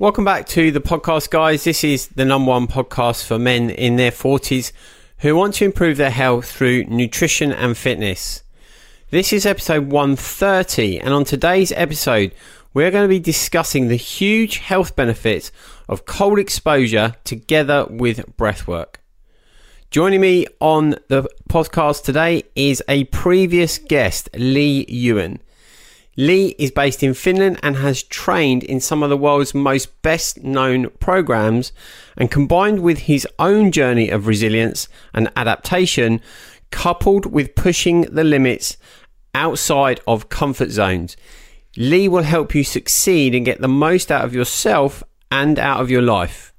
Welcome back to the podcast, guys. This is the number one podcast for men in their 40s who want to improve their health through nutrition and fitness. This is episode 130, and on today's episode, we're going to be discussing the huge health benefits of cold exposure together with breathwork. Joining me on the podcast today is a previous guest, Leigh Ewin. Leigh is based in Finland and has trained in some of the world's most best known programs. And combined with his own journey of resilience and adaptation, coupled with pushing the limits outside of comfort zones, Leigh will help you succeed and get the most out of yourself and out of your life.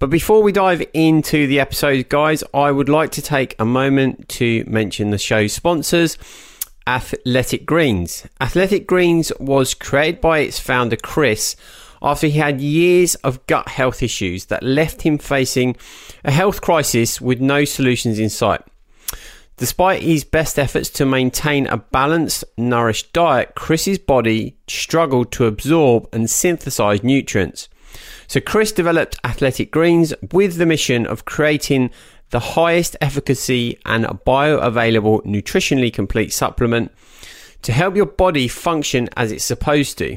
But before we dive into the episode, guys, I would like to take a moment to mention the show's sponsors. Athletic Greens. Athletic Greens was created by its founder Chris after he had years of gut health issues that left him facing a health crisis with no solutions in sight. Despite his best efforts to maintain a balanced, nourished diet, Chris's body struggled to absorb and synthesize nutrients. So, Chris developed Athletic Greens with the mission of creating the highest efficacy and bioavailable nutritionally complete supplement to help your body function as it's supposed to.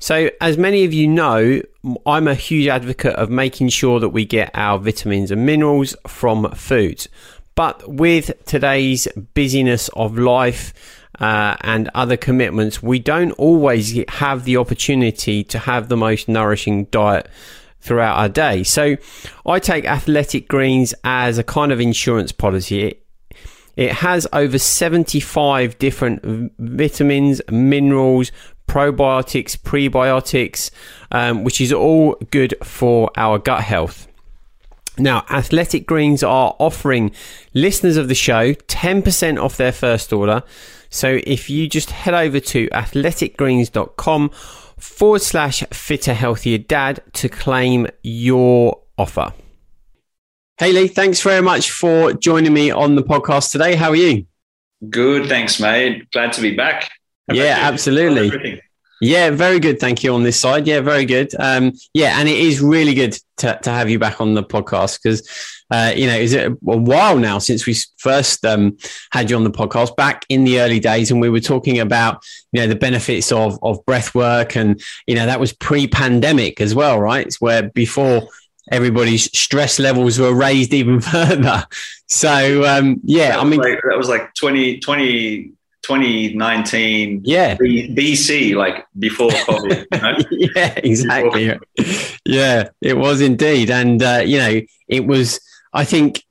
So, as many of you know, I'm a huge advocate of making sure that we get our vitamins and minerals from foods. But with today's busyness of life uh, and other commitments, we don't always have the opportunity to have the most nourishing diet throughout our day. So I take athletic greens as a kind of insurance policy. It, it has over 75 different vitamins, minerals, probiotics, prebiotics, um, which is all good for our gut health. Now, Athletic Greens are offering listeners of the show 10% off their first order. So if you just head over to athleticgreens.com forward slash fitter healthier dad to claim your offer. Hey Leigh, thanks very much for joining me on the podcast today. How are you? Good, thanks, mate. Glad to be back. How yeah, absolutely. Yeah, very good. Thank you on this side. Yeah, very good. Um, yeah, and it is really good to, to have you back on the podcast because uh, you know, is it a while now since we first um, had you on the podcast back in the early days, and we were talking about you know the benefits of of breath work, and you know that was pre-pandemic as well, right? It's where before everybody's stress levels were raised even further. So um, yeah, I mean like, that was like 20, 20 2019 yeah bc like before covid you know? yeah exactly yeah it was indeed and uh, you know it was I think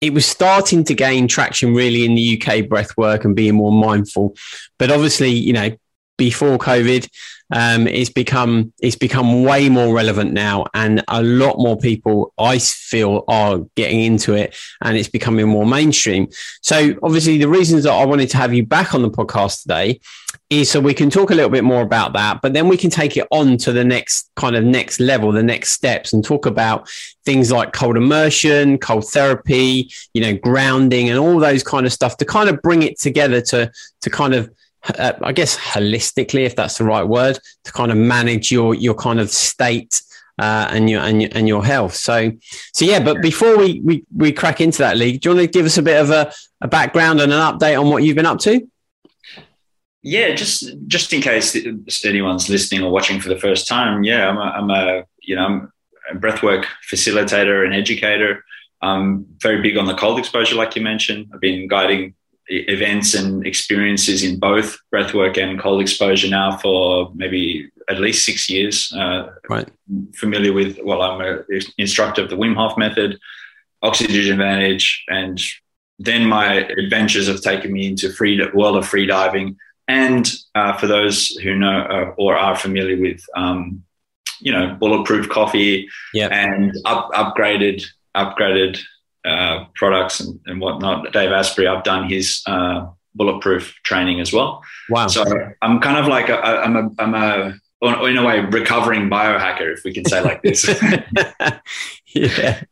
it was starting to gain traction really in the UK breath work and being more mindful. But obviously, you know, before COVID, um, it's become it's become way more relevant now, and a lot more people I feel are getting into it, and it's becoming more mainstream. So, obviously, the reasons that I wanted to have you back on the podcast today so we can talk a little bit more about that, but then we can take it on to the next kind of next level, the next steps, and talk about things like cold immersion, cold therapy, you know, grounding, and all those kind of stuff to kind of bring it together to to kind of uh, I guess holistically, if that's the right word, to kind of manage your your kind of state uh, and your and your and your health. So so yeah. But before we we we crack into that league, do you want to give us a bit of a, a background and an update on what you've been up to? Yeah, just just in case anyone's listening or watching for the first time. Yeah, I'm a, I'm a you know I'm a breathwork facilitator and educator. I'm very big on the cold exposure, like you mentioned. I've been guiding events and experiences in both breathwork and cold exposure now for maybe at least six years. Uh, right. Familiar with, well, I'm an instructor of the Wim Hof method, Oxygen Advantage, and then my adventures have taken me into free world of free diving. And uh, for those who know uh, or are familiar with um, you know, bulletproof coffee Yeah. and up, upgraded, upgraded uh, products and, and whatnot. Dave Asprey, I've done his uh, bulletproof training as well. Wow. So I'm kind of like a, I'm a I'm a in a way recovering biohacker, if we can say like this. yeah,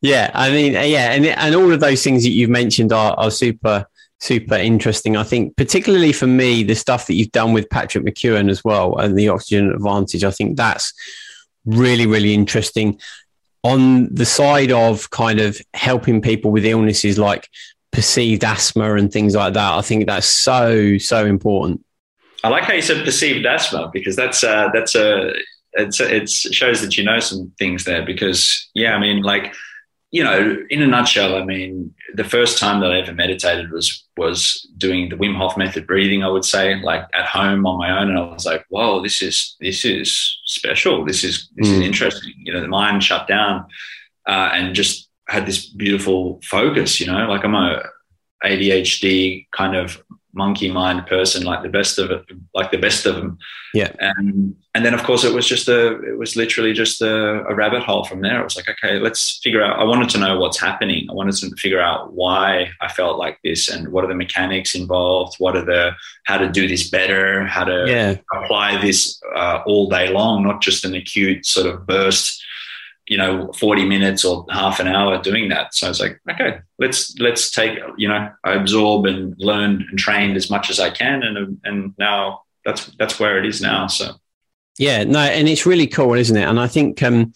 yeah. I mean, yeah, and and all of those things that you've mentioned are are super super interesting. I think, particularly for me, the stuff that you've done with Patrick McKeown as well and the oxygen advantage. I think that's really really interesting. On the side of kind of helping people with illnesses like perceived asthma and things like that, I think that's so so important. I like how you said perceived asthma because that's uh, that's a it's it shows that you know some things there. Because yeah, I mean, like you know, in a nutshell, I mean, the first time that I ever meditated was was doing the Wim Hof method breathing. I would say, like at home on my own, and I was like, "Whoa, this is this is special. This is this mm. is interesting." You know, the mind shut down uh, and just had this beautiful focus. You know, like I'm a ADHD kind of monkey mind person, like the best of it, like the best of them. Yeah. And and then of course it was just a, it was literally just a, a, rabbit hole from there. It was like, okay, let's figure out. I wanted to know what's happening. I wanted to figure out why I felt like this and what are the mechanics involved. What are the how to do this better? How to yeah. apply this uh, all day long, not just an acute sort of burst you know 40 minutes or half an hour doing that. So i was like okay let's let's take you know i absorb and learn and trained as much as i can and and now that's that's where it is now so. Yeah no and it's really cool isn't it? And i think um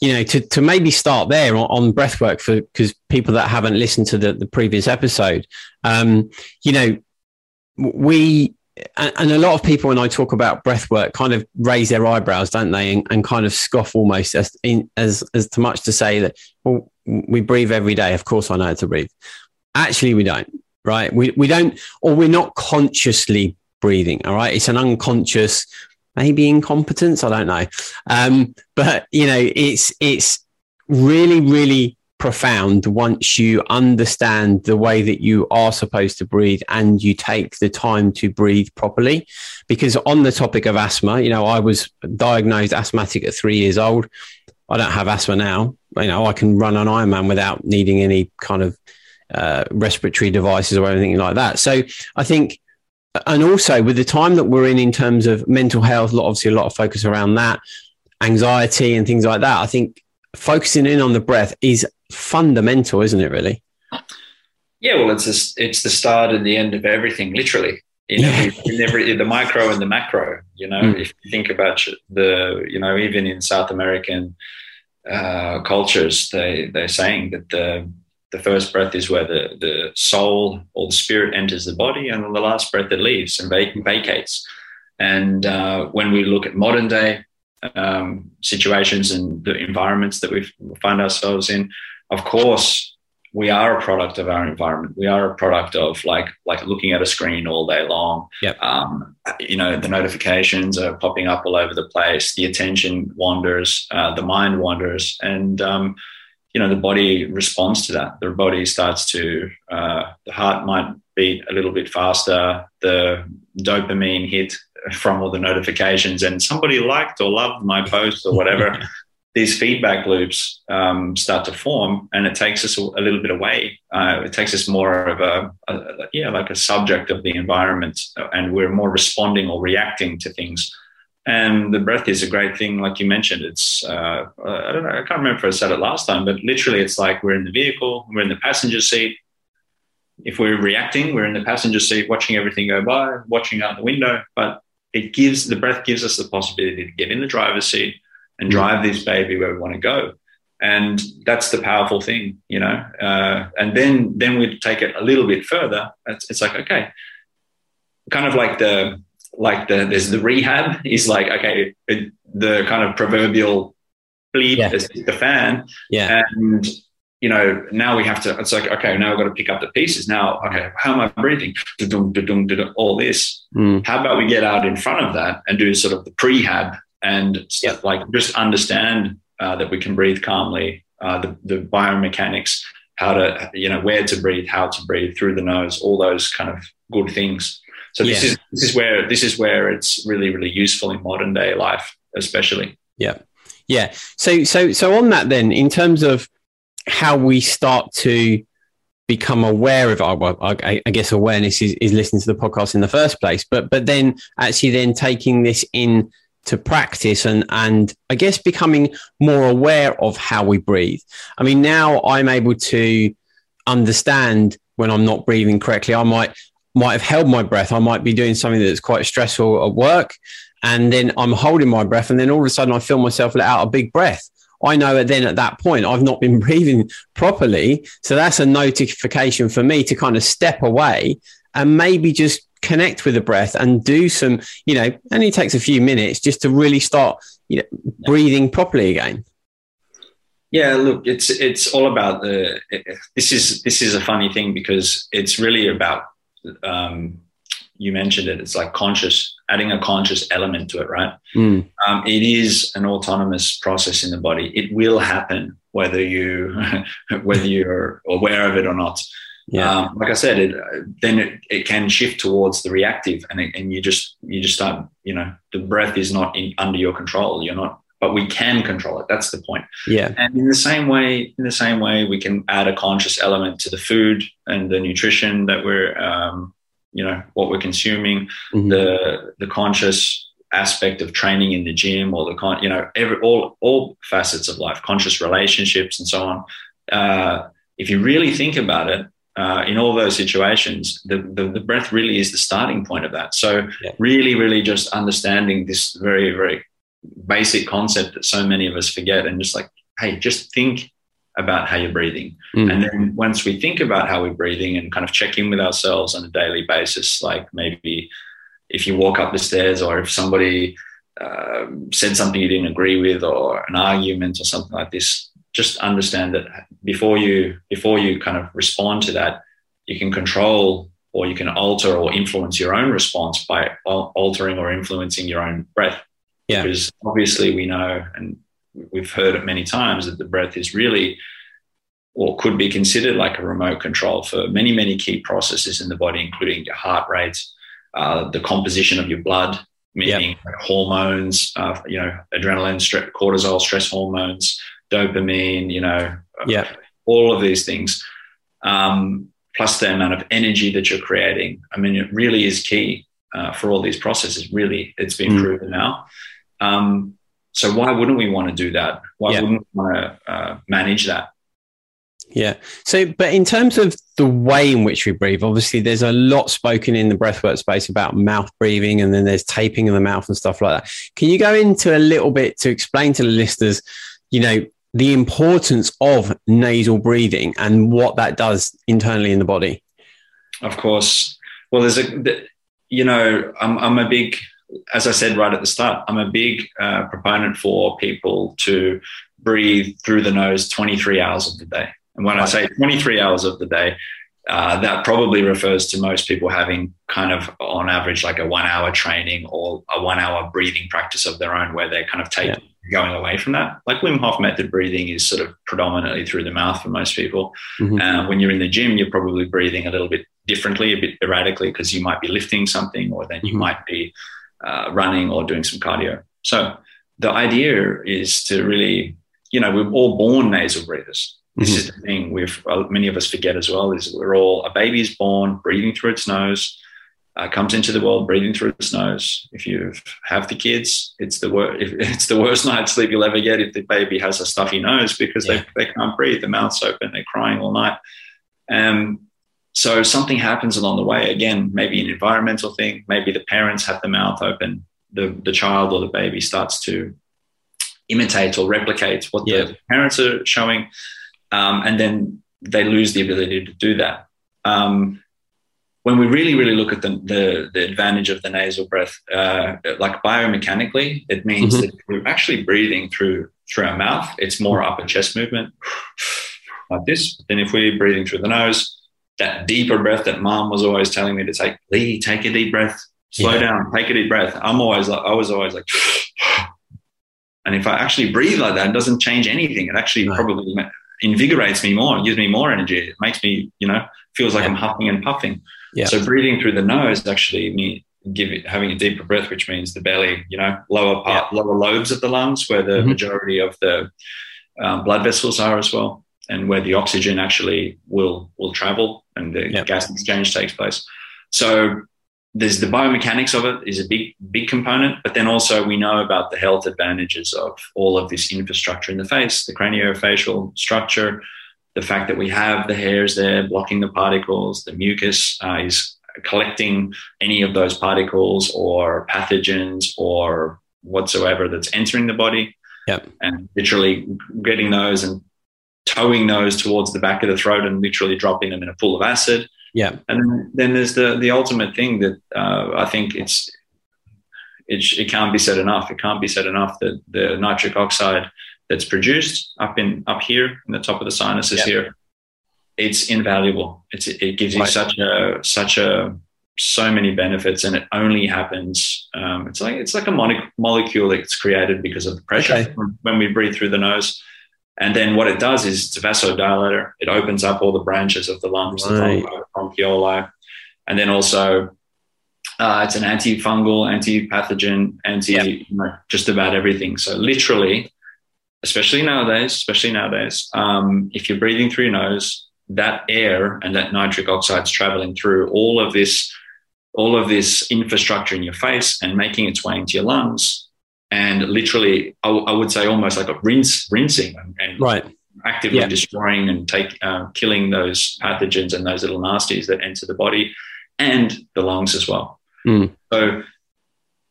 you know to, to maybe start there on, breathwork for because people that haven't listened to the, the previous episode um you know we and a lot of people when I talk about breath work kind of raise their eyebrows, don't they, and, and kind of scoff almost as in, as as to much to say that well we breathe every day. Of course, I know how to breathe. Actually, we don't. Right? We we don't, or we're not consciously breathing. All right, it's an unconscious, maybe incompetence. I don't know, um, but you know, it's it's really really profound once you understand the way that you are supposed to breathe and you take the time to breathe properly. Because on the topic of asthma, you know, I was diagnosed asthmatic at three years old. I don't have asthma now. You know, I can run an Ironman without needing any kind of uh, respiratory devices or anything like that. So I think, and also with the time that we're in in terms of mental health, obviously a lot of focus around that, anxiety and things like that. I think focusing in on the breath is fundamental, isn't it? Really? Yeah. Well, it's a, it's the start and the end of everything, literally. In every, in every, the micro and the macro. You know, mm. if you think about the, you know, even in South American uh, cultures, they they're saying that the the first breath is where the the soul or the spirit enters the body, and the last breath it leaves and vacates. And uh, when we look at modern day um, situations and the environments that we find ourselves in, of course, we are a product of our environment. We are a product of like like looking at a screen all day long. Yep. Um, you know, the notifications are popping up all over the place. The attention wanders, uh, the mind wanders, and um, you know the body responds to that. The body starts to uh, the heart might beat a little bit faster. The dopamine hit from all the notifications and somebody liked or loved my post or whatever, these feedback loops um, start to form and it takes us a little bit away. Uh, it takes us more of a, a, yeah, like a subject of the environment and we're more responding or reacting to things. And the breath is a great thing, like you mentioned. It's uh, I don't know, I can't remember if I said it last time, but literally, it's like we're in the vehicle, we're in the passenger seat, if we're reacting, we're in the passenger seat watching everything go by, watching out the window. But it gives the breath gives us the possibility to get in the driver's seat and mm. drive this baby where we want to go and that's the powerful thing you know uh, and then then we take it a little bit further it's, it's, like okay kind of like the like the there's the rehab is like okay it, the kind of proverbial bleed yeah. the fan yeah and you know, now we have to, it's like, okay, now I've got to pick up the pieces. Now, okay, how am I breathing? All this. Mm. How about we get out in front of that and do sort of the prehab and like just understand uh, that we can breathe calmly, uh, the, the biomechanics, how to, you know, where to breathe, how to breathe through the nose, all those kind of good things. So this yeah. is this is where this is where it's really really useful in modern day life, especially. Yeah. Yeah. So so so on that then, in terms of how we start to become aware of well, I, I guess awareness is, is listening to the podcast in the first place, but but then actually then taking this in to practice and and I guess becoming more aware of how we breathe. I mean, now I'm able to understand when I'm not breathing correctly. I might might have held my breath. I might be doing something that's quite stressful at work, and then I'm holding my breath, and then all of a sudden I feel myself let out a big breath. I know that then at that point I've not been breathing properly, so that's a notification for me to kind of step away and maybe just connect with the breath and do some, you know, only takes a few minutes just to really start, you know, breathing properly again. Yeah, look, it's it's all about the. This is this is a funny thing because it's really about. Um, you mentioned it. It's like conscious, adding a conscious element to it, right? Mm. Um, it is an autonomous process in the body. It will happen whether you whether you're aware of it or not. Yeah. Um, like I said, it, then it, it can shift towards the reactive, and it, and you just you just start. You know, the breath is not in, under your control. You're not, but we can control it. That's the point. Yeah. And in the same way, in the same way, we can add a conscious element to the food and the nutrition that we're, um, you know, what we're consuming. Mm-hmm. The the conscious aspect of training in the gym or the con, you know, every all all facets of life, conscious relationships and so on. Uh, if you really think about it, uh, in all those situations, the, the, the, breath really is the starting point of that. So, yeah. really, really just understanding this very, very basic concept that so many of us forget and just like, hey, just think about how you're breathing. Mm. And then once we think about how we're breathing and kind of check in with ourselves on a daily basis, like maybe if you walk up the stairs or if somebody uh, said something you didn't agree with or an argument or something like this, just understand that before you before you kind of respond to that, you can control or you can alter or influence your own response by altering or influencing your own breath. Yeah. Because obviously we know and we've heard it many times that the breath is really or could be considered like a remote control for many, many key processes in the body, including your heart rate, uh, the composition of your blood, meaning yep. hormones, uh, you know, adrenaline, cortisol, stress hormones, dopamine, you know, yeah, all of these things, um, plus the amount of energy that you're creating. I mean, it really is key uh, for all these processes. Really, it's been mm. proven now. Um, so why wouldn't we want to do that? Why yeah. wouldn't we want to uh, manage that? Yeah. So, but in terms of the way in which we breathe, obviously there's a lot spoken in the breathwork space about mouth breathing and then there's taping of the mouth and stuff like that. Can you go into a little bit to explain to the listeners, you know, the importance of nasal breathing and what that does internally in the body? Of course. Well, there's a, you know, I'm, I'm a big, as I said right at the start, I'm a big uh, proponent for people to breathe through the nose 23 hours of the day. And when I say 23 hours of the day, uh, that probably refers to most people having kind of on average like a one hour training or a one hour breathing practice of their own where they're kind of take yeah going away from that. Like Wim Hof method breathing is sort of predominantly through the mouth for most people. Mm-hmm. Uh, when you're in the gym, you're probably breathing a little bit differently, a bit erratically, because you might be lifting something or then you mm-hmm. might be uh, running or doing some cardio. So the idea is to really, you know, we're all born nasal breathers. This mm-hmm. is the thing we've many of us forget as well is we're all a baby is born breathing through its nose uh, comes into the world breathing through its nose. If you have the kids, it's the worst. It's the worst night's sleep you'll ever get if the baby has a stuffy nose because yeah. they, they can't breathe. The mouth's open. They're crying all night. Um, so something happens along the way. Again, maybe an environmental thing. Maybe the parents have the mouth open. The the child or the baby starts to imitate or replicate what yeah. the parents are showing, um, and then they lose the ability to do that. Um, when we really, really look at the, the, the advantage of the nasal breath, uh, like biomechanically, it means mm-hmm. that we're actually breathing through through our mouth. It's more upper chest movement, like this. Then if we're breathing through the nose, that deeper breath that mom was always telling me to take, Leigh, take a deep breath, slow yeah. down, take a deep breath. I'm always like, I was always like, and if I actually breathe like that, it doesn't change anything. It actually no. probably invigorates me more, gives me more energy. It makes me, you know, feels like yeah. I'm huffing and puffing. Yeah. So breathing through the nose actually me give it, having a deeper breath, which means the belly, you know, lower part, lower lobes of the lungs, where the mm-hmm. majority of the um, blood vessels are as well, and where the oxygen actually will will travel and the yep. gas exchange takes place. So there's the biomechanics of it is a big big component, but then also we know about the health advantages of all of this infrastructure in the face, the craniofacial structure, the fact that we have the hairs there blocking the particles, the mucus uh, is collecting any of those particles or pathogens or whatsoever that's entering the body. Yep. And literally getting those and towing those towards the back of the throat and literally dropping them in a pool of acid. Yeah. And then there's the the ultimate thing that uh, I think it's it, it can't be said enough. It can't be said enough that the nitric oxide that's produced up in up here in the top of the sinuses yep. here it's invaluable. It's, it gives you such a such a so many benefits, and it only happens. Um, it's like it's like a molecule that's created because of the pressure okay. when we breathe through the nose. And then what it does is it's a vasodilator. It opens up all the branches of the lungs, right. the bronchioli, and then also uh, it's an antifungal, anti-pathogen, anti yep. you know, just about everything. So literally, especially nowadays, especially nowadays, um, if you're breathing through your nose, that air and that nitric oxide is traveling through all of this all of this infrastructure in your face and making its way into your lungs and literally I, I would say almost like a rinse rinsing and, right actively yeah. destroying and take uh, killing those pathogens and those little nasties that enter the body and the lungs as well mm. so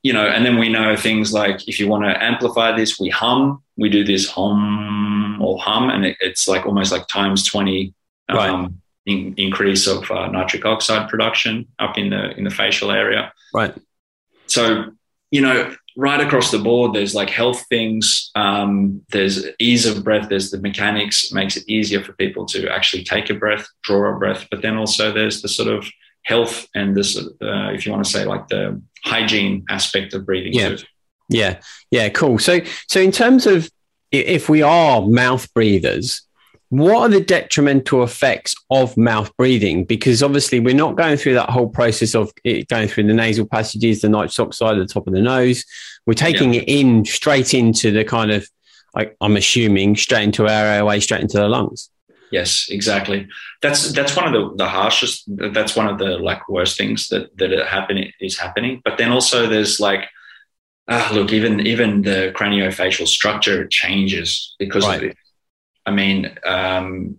you know and then we know things like if you want to amplify this we hum we do this hum or hum and it, it's like almost like times 20 right. um, in, increase of uh, nitric oxide production up in the in the facial area. Right. So you know, right across the board, there's like health things. Um, there's ease of breath. There's the mechanics makes it easier for people to actually take a breath, draw a breath. But then also there's the sort of health and this, uh, if you want to say, like the hygiene aspect of breathing. Yeah. Too. Yeah. Yeah. Cool. So, so in terms of if we are mouth breathers, what are the detrimental effects of mouth breathing? Because obviously, we're not going through that whole process of it going through the nasal passages, the nitrous oxide at the top of the nose. We're taking yeah. it in straight into the kind of, like, I'm assuming, straight into our airway, straight into the lungs. Yes, exactly. That's that's one of the, the harshest. That's one of the like worst things that that happen is happening. But then also there's like, ah, look, even even the craniofacial structure changes because right. of it I mean, um,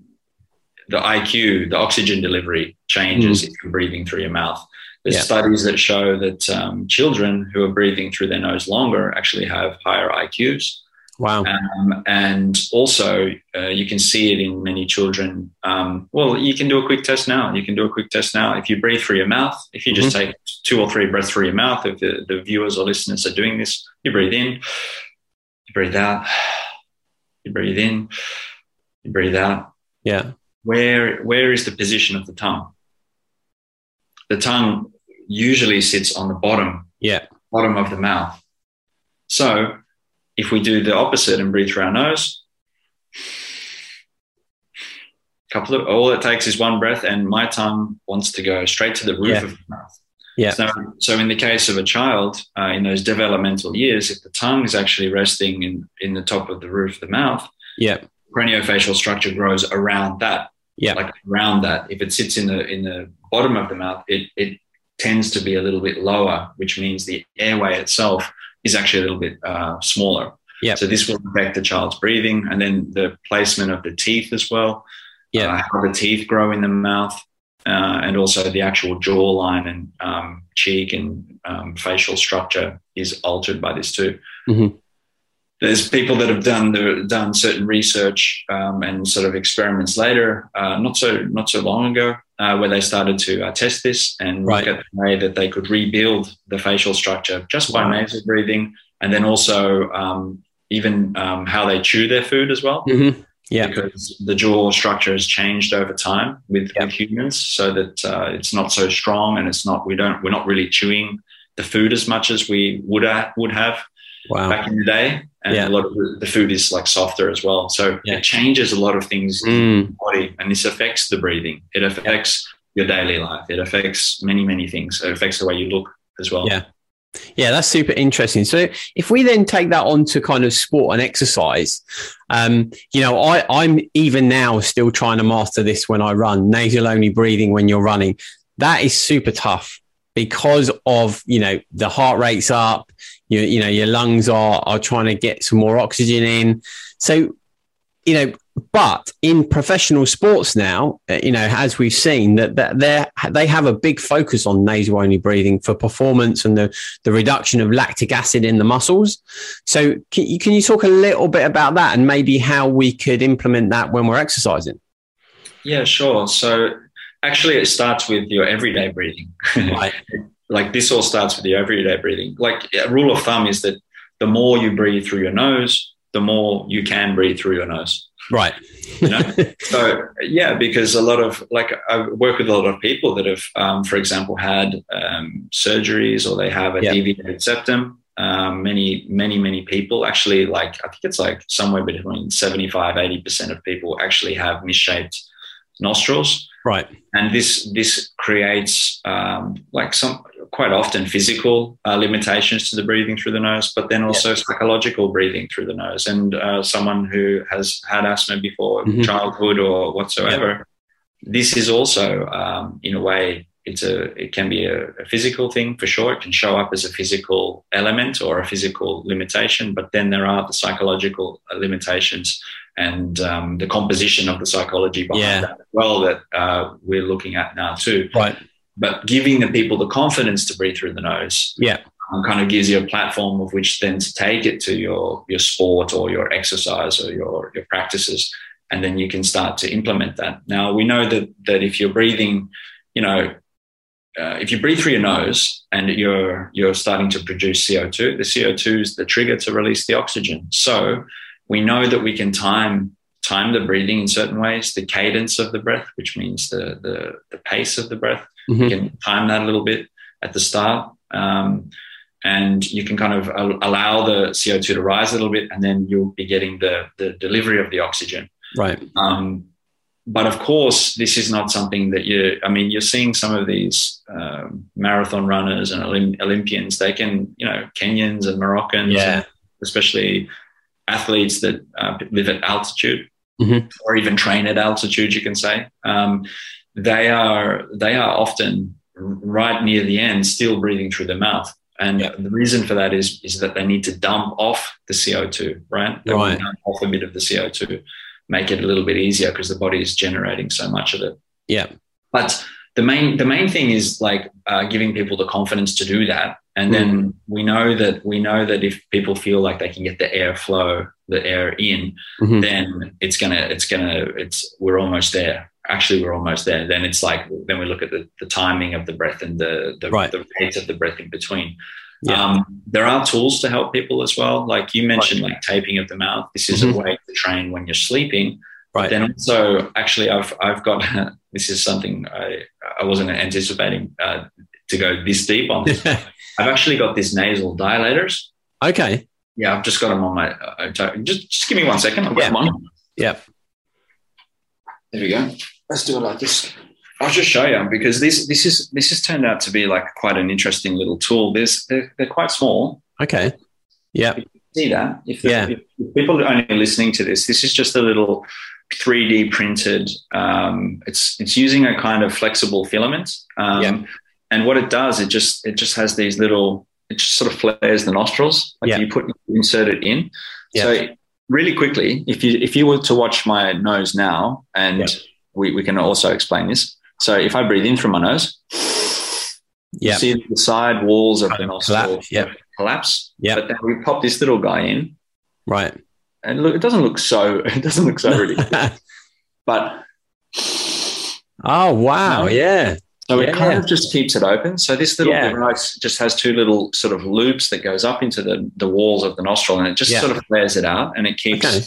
the IQ, the oxygen delivery changes mm. if you're breathing through your mouth. There's yeah. studies that show that um, children who are breathing through their nose longer actually have higher IQs. Wow. Um, and also, uh, you can see it in many children. Um, well, you can do a quick test now. You can do a quick test now. If you breathe through your mouth, if you just mm-hmm. take two or three breaths through your mouth, if the, the viewers or listeners are doing this, you breathe in, you breathe out, you breathe in, you breathe out. Yeah. Where where is the position of the tongue? The tongue usually sits on the bottom. Yeah. Bottom of the mouth. So if we do the opposite and breathe through our nose, couple of all it takes is one breath, and my tongue wants to go straight to the roof yeah. of the mouth. Yeah. So, so in the case of a child, uh, in those developmental years, if the tongue is actually resting in in the top of the roof of the mouth, yeah, craniofacial structure grows around that. Yeah. Like around that. If it sits in the in the bottom of the mouth, it it tends to be a little bit lower, which means the airway itself is actually a little bit uh, smaller. Yeah. So this will affect the child's breathing, and then the placement of the teeth as well. Yeah. Uh, how the teeth grow in the mouth, uh, and also the actual jawline and um, cheek and um, facial structure is altered by this too. Mm-hmm there's people that have done the, done certain research um, and sort of experiments later, uh, not so not so long ago, uh, where they started to uh, test this and right. look at the way that they could rebuild the facial structure just by wow. nasal breathing, and then also um, even um, how they chew their food as well. Mm-hmm. Yeah, because the jaw structure has changed over time with, yep. with humans, so that uh, it's not so strong, and it's not we don't we're not really chewing the food as much as we would ha- would have wow. back in the day and yeah. a lot of the, food is like softer as well. So yeah. it changes a lot of things mm. in the body, and this affects the breathing. It affects your daily life. It affects many, many things. It affects the way you look as well. Yeah. Yeah, that's super interesting. So if we then take that on to kind of sport and exercise, um, you know, I, I'm even now still trying to master this when I run, nasal only breathing when you're running. That is super tough because of, you know, the heart rate's up, you, you know, your lungs are, are trying to get some more oxygen in. So, you know, but in professional sports now, uh, you know, as we've seen that, that they they have a big focus on nasal only breathing for performance and the, the reduction of lactic acid in the muscles. So can you, can you talk a little bit about that and maybe how we could implement that when we're exercising? Yeah, sure. So actually it starts with your everyday breathing. Right. like this all starts with your everyday breathing. Like a rule of thumb is that the more you breathe through your nose, the more you can breathe through your nose. Right. you know? so yeah, because a lot of like I work with a lot of people that have, um, for example, had um, surgeries or they have a yep. deviated septum. Um, many, many, many people actually like I think it's like somewhere between 75, 80 percent of people actually have misshaped nostrils. Right. And this this creates um, like some quite often physical uh, limitations to the breathing through the nose, but then also yeah. psychological breathing through the nose. And uh, someone who has had asthma before mm-hmm. childhood or whatsoever, yeah. this is also, um, in a way, it's a it can be a, a, physical thing for sure. It can show up as a physical element or a physical limitation, but then there are the psychological limitations and um, the composition of the psychology behind yeah. that as well that uh, we're looking at now too. Right but giving the people the confidence to breathe through the nose yeah um, kind of gives you a platform of which then to take it to your your sport or your exercise or your your practices and then you can start to implement that now we know that that if you're breathing you know uh, if you breathe through your nose and you're you're starting to produce CO2, the CO2 is the trigger to release the oxygen. So we know that we can time time the breathing in certain ways, the cadence of the breath, which means the the, the pace of the breath, Mm-hmm. You can time that a little bit at the start. Um, and you can kind of allow the CO2 to rise a little bit, and then you'll be getting the, the delivery of the oxygen. Right. Um, but of course, this is not something that you, I mean, you're seeing some of these um, marathon runners and Olympians, they can, you know, Kenyans and Moroccans, yeah. especially athletes that uh, live at altitude mm-hmm. or even train at altitude, you can say. Um, they are they are often right near the end still breathing through the mouth and yeah. the reason for that is is that they need to dump off the CO2 right they right. dump off a bit of the CO2 make it a little bit easier because the body is generating so much of it yeah but the main the main thing is like uh, giving people the confidence to do that and then mm. we know that we know that if people feel like they can get the air flow the air in mm-hmm. then it's gonna it's gonna it's we're almost there actually we're almost there. Then it's like then we look at the, the timing of the breath and the the, right. the rate of the breath in between. Yeah. Um, there are tools to help people as well. Like you mentioned, right. like taping of the mouth. This is mm-hmm. a way to train when you're sleeping. Right. But then also, actually, I've I've got this is something I I wasn't anticipating uh, to go this deep on. This. I've actually got these nasal dilators. Okay. Yeah, I've just got them on my. Uh, just just give me one second. I've got yeah. them on. Yep. There we go. Let's do it like this. I'll just show you because this this is this has turned out to be like quite an interesting little tool. There's they're, they're quite small. Okay. Yeah. See that? If, yeah. if, people are only listening to this, this is just a little 3D printed. Um, it's it's using a kind of flexible filament. Um, yeah. And what it does, it just it just has these little. It just sort of flares the nostrils. Like yeah. you put insert it in. Yeah. So really quickly, if you if you were to watch my nose now, and we, we can also explain this. So if I breathe in through my nose, yeah, see the side walls of the nostril collapse. Collapse. Yeah, but then we pop this little guy in, right? And look, it doesn't look so. It doesn't look so ridiculous, but oh wow, yeah. So yeah. it kind of just keeps it open. So this little yeah. device just has two little sort of loops that goes up into the, the walls of the nostril and it just yeah. sort of flares it out and it keeps okay.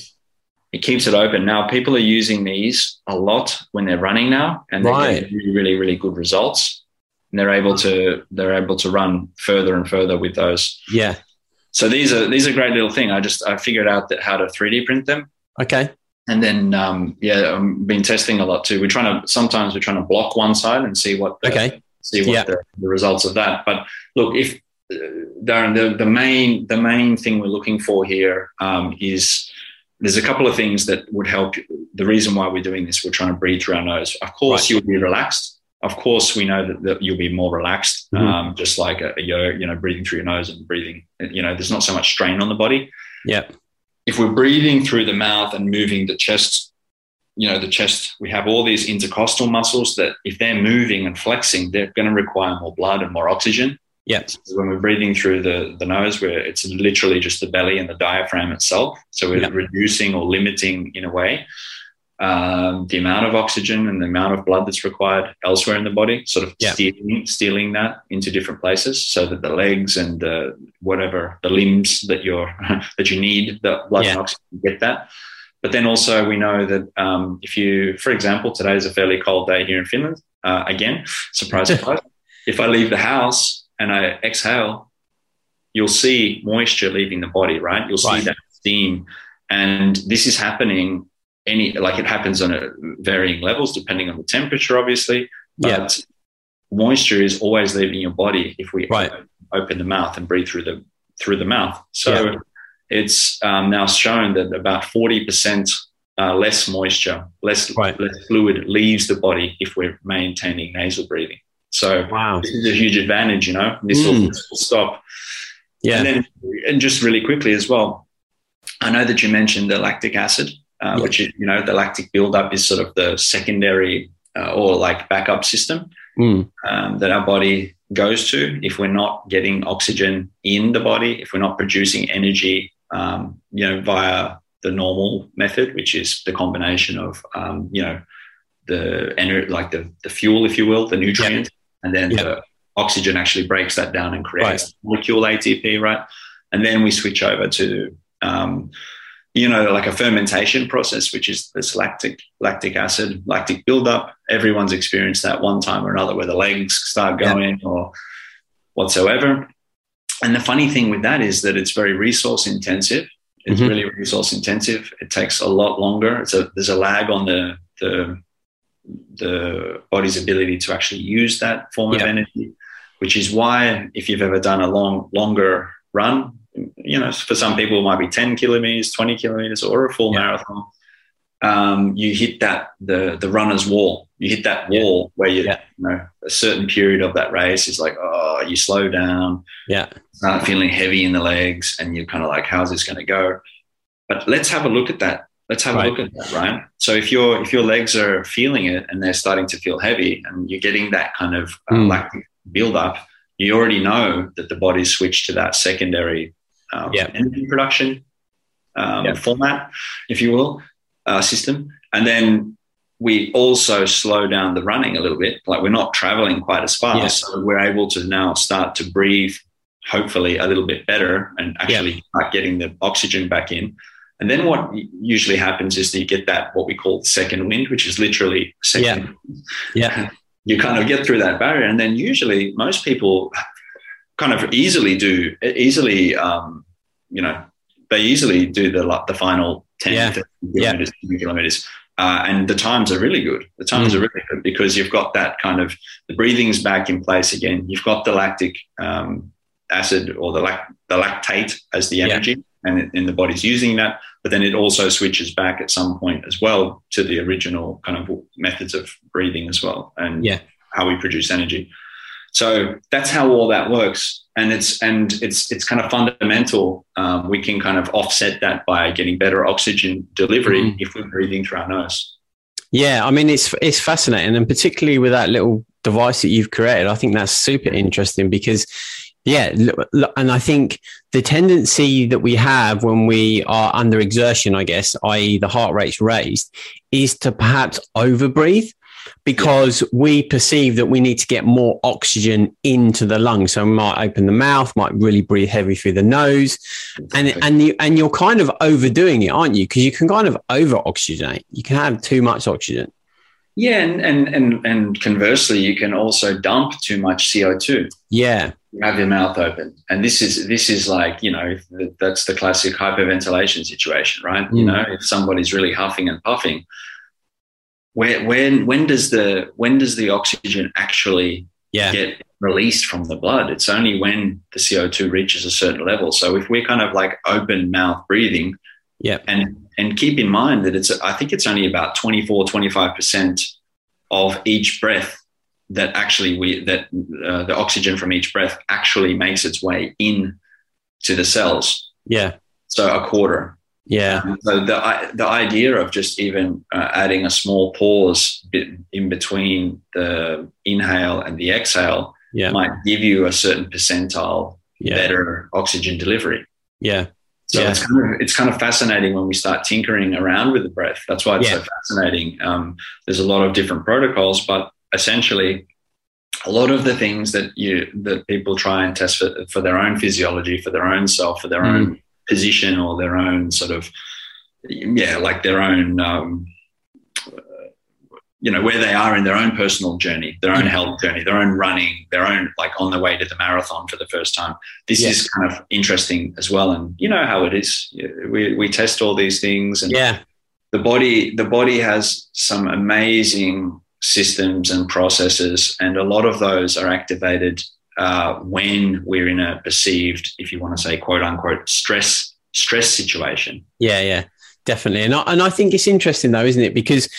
it keeps it open. Now people are using these a lot when they're running now and they're right. getting really, really, really good results. And they're able to they're able to run further and further with those. Yeah. So these are these are great little thing. I just I figured out that how to 3D print them. Okay and then um, yeah, I've been testing a lot too. We're trying to sometimes we're trying to block one side and see what the, okay see what Yeah. the, the results of that. But look, if uh, Darren, the, the main the main thing we're looking for here um, is there's a couple of things that would help. The reason why we're doing this, we're trying to breathe through our nose. Of course, Right. you'll be relaxed. Of course, we know that, that you'll be more relaxed, Mhm. um, just like a, a you know, breathing through your nose and breathing. You know, there's not so much strain on the body Yeah. If we're breathing through the mouth and moving the chest, you know, the chest, we have all these intercostal muscles that if they're moving and flexing, they're going to require more blood and more oxygen. Yeah. So when we're breathing through the, the nose, where it's literally just the belly and the diaphragm itself. So we're Yeah. reducing or limiting, in a way, um, the amount of oxygen and the amount of blood that's required elsewhere in the body, sort of Yeah. stealing, stealing that into different places so that the legs and uh, whatever the limbs that you're that you need the blood and Yeah. oxygen get that. But then also we know that um, if you, for example, today is a fairly cold day here in Finland. Uh, again, surprise, surprise. if I leave the house and I exhale, you'll see moisture leaving the body, right? You'll see Right. that steam, and this is happening any like it happens on a varying levels depending on the temperature, obviously. But Yeah. moisture is always leaving your body if we Right. open the mouth and breathe through the through the mouth. So Yeah. it's um, now shown that about forty percent uh, less moisture, less Right. less fluid leaves the body if we're maintaining nasal breathing. So Wow. this is a huge advantage, you know. This, will, Mm. this will stop. Yeah. And then, and just really quickly as well, I know that you mentioned the lactic acid, uh, Yeah. which is, you know, the lactic buildup is sort of the secondary uh, or like backup system Mm. um, that our body goes to if we're not getting oxygen in the body, if we're not producing energy, um, you know, via the normal method, which is the combination of, um, you know, the energy, like the, the fuel, if you will, the nutrient, and then Yeah. the oxygen actually breaks that down and creates the molecule ATP, right? And then we switch over to, um, you know, like a fermentation process, which is this lactic lactic acid, lactic buildup. Everyone's experienced that one time or another, where the legs start Yeah. going or whatsoever. And the funny thing with that is that it's very resource intensive. It's Mhm. really resource intensive. It takes a lot longer. It's a, there's a lag on the the the body's ability to actually use that form of energy, which is why if you've ever done a long longer run, you know, for some people it might be 10 kilometers, 20 kilometers, or a full Yeah. marathon. Um, you hit that the the runner's wall. You hit that wall where you, Yeah. you know a certain period of that race is like, oh, you slow down, Yeah. start feeling heavy in the legs, and you're kind of like, how's this going to go? But let's have a look at that. Let's have Right. a look at that, right? So if your if your legs are feeling it and they're starting to feel heavy, and you're getting that kind of uh, Mm. lactic buildup, you already know that the body's switched to that secondary um, Yeah. energy production um, Yeah. format, if you will, uh, system, and then we also slow down the running a little bit. Like we're not traveling quite as fast, Yeah. so we're able to now start to breathe, hopefully a little bit better, and actually start getting the oxygen back in. And then what usually happens is that you get that what we call second wind, which is literally second. Yeah. You kind of get through that barrier, and then usually most people kind of easily do easily, um, you know, they easily do the like the final 10 Yeah. 30 Yeah. kilometers, Uh, and the times are really good. The times Mm. are really good because you've got that kind of the breathing's back in place again. You've got the lactic um, acid or the lac- the lactate as the Yeah. energy, and, it, and the body's using that. But then it also switches back at some point as well to the original kind of methods of breathing as well, and Yeah. how we produce energy. So that's how all that works, and it's and it's it's kind of fundamental. Um, we can kind of offset that by getting better oxygen delivery Mm. if we're breathing through our nose. Yeah, I mean it's it's fascinating, and particularly with that little device that you've created, I think that's super interesting because, yeah, and I think the tendency that we have when we are under exertion, I guess, i.e., the heart rate's raised, is to perhaps overbreathe because we perceive that we need to get more oxygen into the lungs. So we might open the mouth, might really breathe heavy through the nose, and and you and you're kind of overdoing it, aren't you? Because you can kind of over oxygenate. You can have too much oxygen. Yeah, and, and and and conversely, you can also dump too much CO two. Yeah, You have your mouth open, and this is this is like you know that's the classic hyperventilation situation, right? You Mm. know, if somebody's really huffing and puffing, where when when does the when does the oxygen actually yeah. get released from the blood. It's only when the CO2 reaches a certain level. So if we're kind of like open mouth breathing, yeah, and and keep in mind that it's I think it's only about 24, 25 percent of each breath that actually we that uh, the oxygen from each breath actually makes its way in to the cells. Yeah. So a quarter. Yeah. Um, so the the idea of just even uh, adding a small pause bit in between the inhale and the exhale yeah. might give you a certain percentile yeah. better oxygen delivery. Yeah. So yeah. it's kind of it's kind of fascinating when we start tinkering around with the breath. That's why it's so fascinating. Um, there's a lot of different protocols, but essentially, a lot of the things that you that people try and test for, for their own physiology, for their own self, for their Mm. own position, or their own sort of yeah, like their own. Um, you know where they are in their own personal journey, their own health journey, their own running, their own like on the way to the marathon for the first time this Yeah. is kind of interesting as well and you know how it is we, we test all these things and Yeah. the body the body has some amazing systems and processes and a lot of those are activated uh, when we're in a perceived if you want to say quote unquote stress stress situation Yeah, yeah, definitely. And I, and I think it's interesting though, isn't it? Because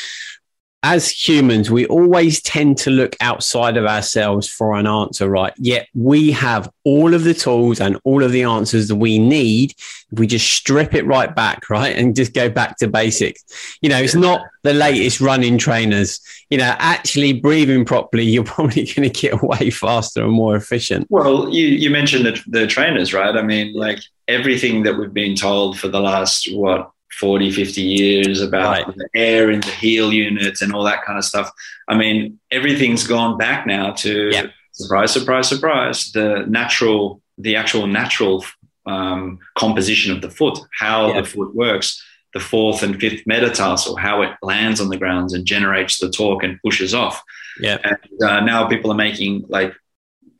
as humans, we always tend to look outside of ourselves for an answer, right? Yet we have all of the tools and all of the answers that we need if we just strip it right back, right? And just go back to basics. You know, it's not the latest running trainers. You know, actually breathing properly, you're probably going to get away faster and more efficient. well you, you mentioned the, the trainers right i mean like everything that we've been told for the last what 40 50 years about Right. the air in the heel units and all that kind of stuff i mean everything's gone back now to Yeah. surprise surprise surprise the natural the actual natural um, composition of the foot how Yeah. the foot works the fourth and fifth metatarsal how it lands on the grounds and generates the torque and pushes off Yeah. and uh, now people are making like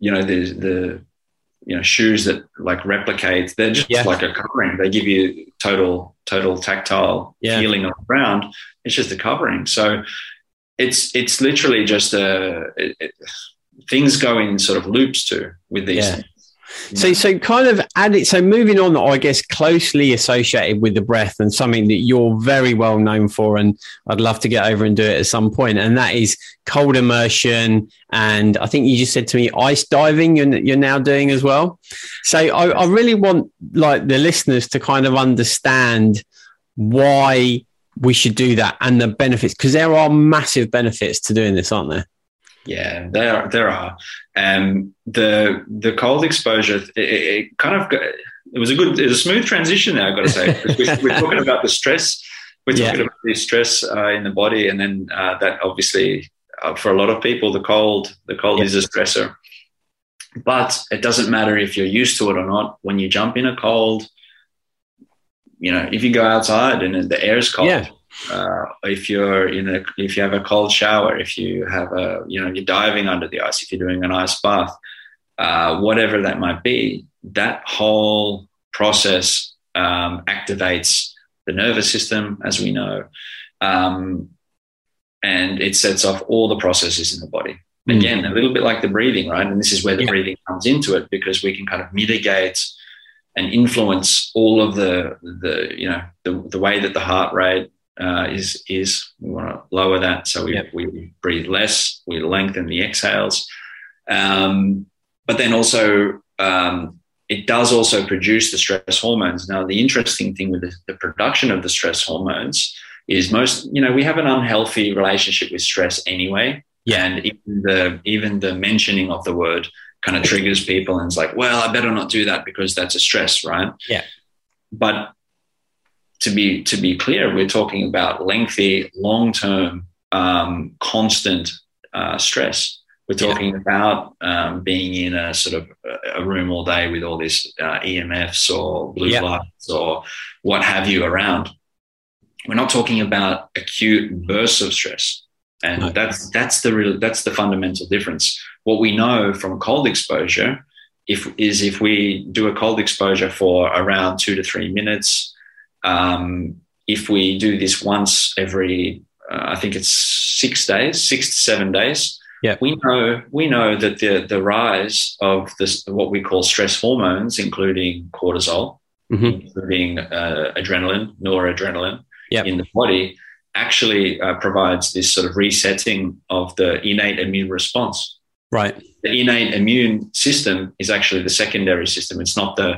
you know the the you know shoes that like replicate they're just Yeah. like a covering they give you total total tactile Yeah. feeling on the ground it's just a covering so it's it's literally just a it, it, things go in sort of loops too with these Yeah. So, so kind of add it. So, moving on, I guess closely associated with the breath and something that you're very well known for, and I'd love to get over and do it at some point, and that is cold immersion. And I think you just said to me ice diving. You're, you're now doing as well. So, I, I really want like the listeners to kind of understand why we should do that and the benefits, because there are massive benefits to doing this, aren't there? Yeah, there there are. Um, the the cold exposure, it, it kind of got, it was a good, it was a smooth transition there. I've got to say, we're, we're talking about the stress. We're Yeah. talking about the stress uh, in the body, and then uh, that obviously uh, for a lot of people, the cold the cold Yeah. is a stressor. But it doesn't matter if you're used to it or not. When you jump in a cold, you know, if you go outside and the air is cold, Yeah. Uh, if you're in a if you have a cold shower if you have a you know you're diving under the ice if you're doing an ice bath uh, whatever that might be that whole process um, activates the nervous system as we know um, and it sets off all the processes in the body Mm. again a little bit like the breathing right and this is where the Yeah. breathing comes into it because we can kind of mitigate and influence all of the the you know the, the way that the heart rate uh, is is we want to lower that so we, Yep. we breathe less we lengthen the exhales um, but then also um, it does also produce the stress hormones now the interesting thing with the, the production of the stress hormones is most you know we have an unhealthy relationship with stress anyway Yeah. and even the even the mentioning of the word kind of triggers people and it's like well i better not do that because that's a stress right Yeah. but to be to be clear we're talking about lengthy long term um, constant uh, stress we're Yeah. talking about um, being in a sort of a- a room all day with all these uh, emfs or blue Yeah. lights or what have you around we're not talking about acute bursts of stress and No. that's that's the real that's the fundamental difference what we know from cold exposure if is if we do a cold exposure for around two to three minutes um, if we do this once every uh, i think it's six days six to seven days Yeah. We know we know that the the rise of this what we call stress hormones, including cortisol, Mhm. including uh, adrenaline, noradrenaline, Yep. in the body, actually uh, provides this sort of resetting of the innate immune response. Right. The innate immune system is actually the secondary system. It's not the,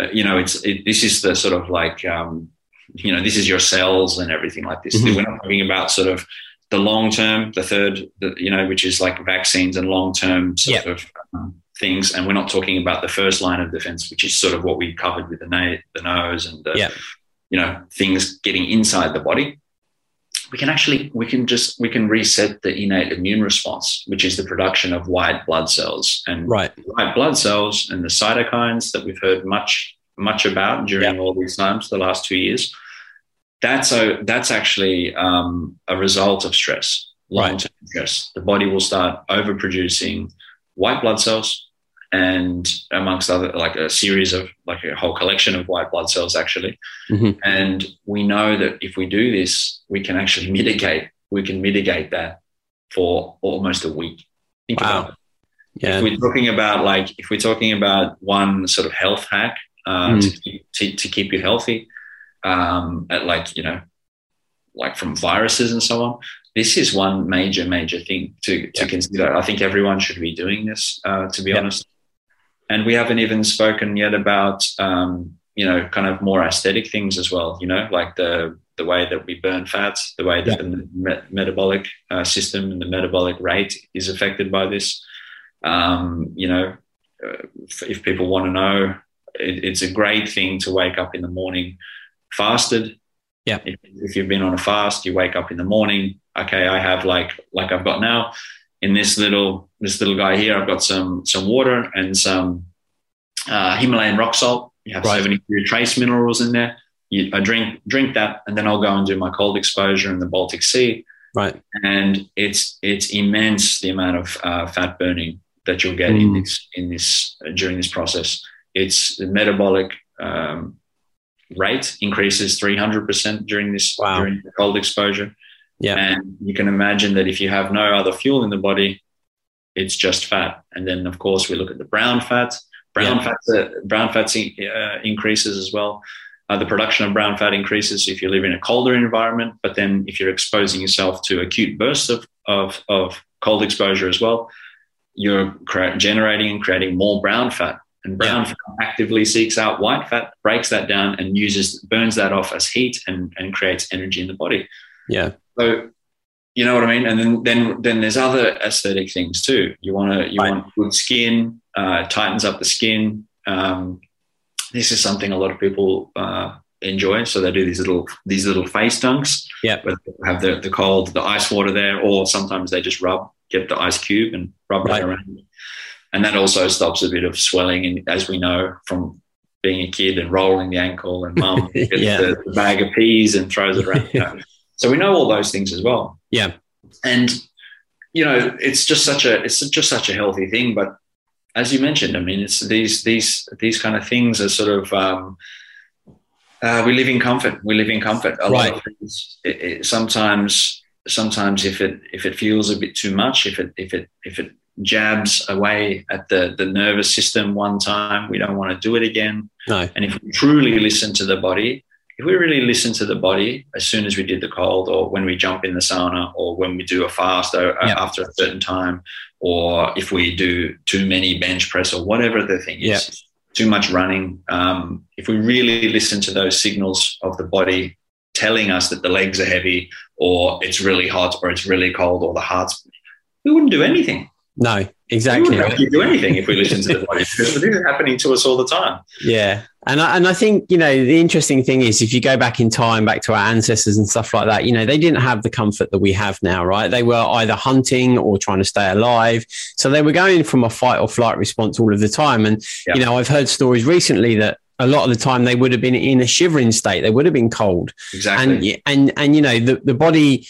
uh, you know, it's it, this is the sort of like, um, you know, this is your cells and everything like this. Mhm. We're not talking about sort of the long term, the third, the, you know, which is like vaccines and long term sort of um, things, and we're not talking about the first line of defense, which is sort of what we covered with the, na- the nose and the, Yeah. you know, things getting inside the body we can actually we can just we can reset the innate immune response which is the production of white blood cells. And Right. white blood cells and the cytokines that we've heard much much about during all these times the last two years that's a that's actually um, a result of stress long-term stress. The body will start overproducing white blood cells and amongst other like a series of like a whole collection of white blood cells actually Mhm. and we know that if we do this we can actually mitigate we can mitigate that for almost a week Think Wow. about it. Yeah. if we're talking about like if we're talking about one sort of health hack uh, Mm. to, keep, to, to keep you healthy um, at like you know like from viruses and so on this is one major major thing to, to Yeah. consider i think everyone should be doing this uh, to be Yeah. honest and we haven't even spoken yet about um, you know kind of more aesthetic things as well you know like the the way that we burn fats the way that Yeah. the me- metabolic uh, system and the metabolic rate is affected by this um, you know uh, if, if people want to know it, it's a great thing to wake up in the morning fasted Yeah. if, if you've been on a fast you wake up in the morning okay i have like like i've got now in this little this little guy here i've got some some water and some uh, himalayan rock salt you have Right. 72 trace minerals in there you, i drink drink that and then i'll go and do my cold exposure in the baltic sea Right. and it's it's immense the amount of uh, fat burning that you'll get in Mm. this in this uh, during this process. It's the metabolic um, rate increases 300% during this Wow. during the cold exposure. Yeah. And you can imagine that if you have no other fuel in the body, it's just fat. And then of course we look at the brown fat. Brown Yeah. fat uh, brown fats uh, increases as well. Uh, the production of brown fat increases if you live in a colder environment, but then if you're exposing yourself to acute bursts of, of, of cold exposure as well, you're cre- generating and creating more brown fat. And brown fat actively seeks out white fat, breaks that down, and uses burns that off as heat and, and creates energy in the body. Yeah. So you know what I mean? And then then then there's other aesthetic things too. You want to you Right. want good skin, uh, tightens up the skin. Um, this is something a lot of people uh, enjoy. So they do these little these little face dunks. Yeah. Have the, the cold, the ice water there, or sometimes they just rub, get the ice cube and rub Right. that around. And that also stops a bit of swelling. And as we know from being a kid and rolling the ankle, and mum gets Yeah. the, the bag of peas and throws it around. you know. So we know all those things as well. Yeah. And you know, it's just such a it's just such a healthy thing. But as you mentioned, I mean, it's these these these kind of things are sort of um, uh, we live in comfort. We live in comfort. A Right. lot of things. It, it, sometimes sometimes if it if it feels a bit too much, if it if it if it jabs away at the the nervous system one time, we don't want to do it again. No. And if we truly listen to the body, if we really listen to the body as soon as we did the cold, or when we jump in the sauna, or when we do a fast uh, Yeah. after a certain time, or if we do too many bench press, or whatever the thing Yeah. is, too much running. Um, if we really listen to those signals of the body telling us that the legs are heavy, or it's really hot, or it's really cold, or the heart's, we wouldn't do anything. No. Exactly. We wouldn't do anything if we listened to the body because this is happening to us all the time. Yeah. And I, and I think, you know, the interesting thing is if you go back in time, back to our ancestors and stuff like that, you know, they didn't have the comfort that we have now, right? They were either hunting or trying to stay alive. So they were going from a fight or flight response all of the time. And, Yeah. you know, I've heard stories recently that a lot of the time they would have been in a shivering state. They would have been cold. Exactly. And, and, and, you know, the, the body,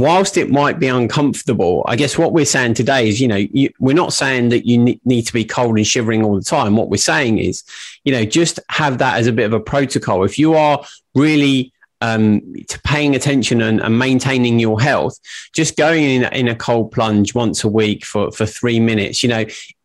whilst it might be uncomfortable, I guess what we're saying today is, you know, you, we're not saying that you ne- need to be cold and shivering all the time. What we're saying is, you know, just have that as a bit of a protocol. If you are really um, to paying attention and, and, maintaining your health, just going in, in a cold plunge once a week for, for three minutes, you know,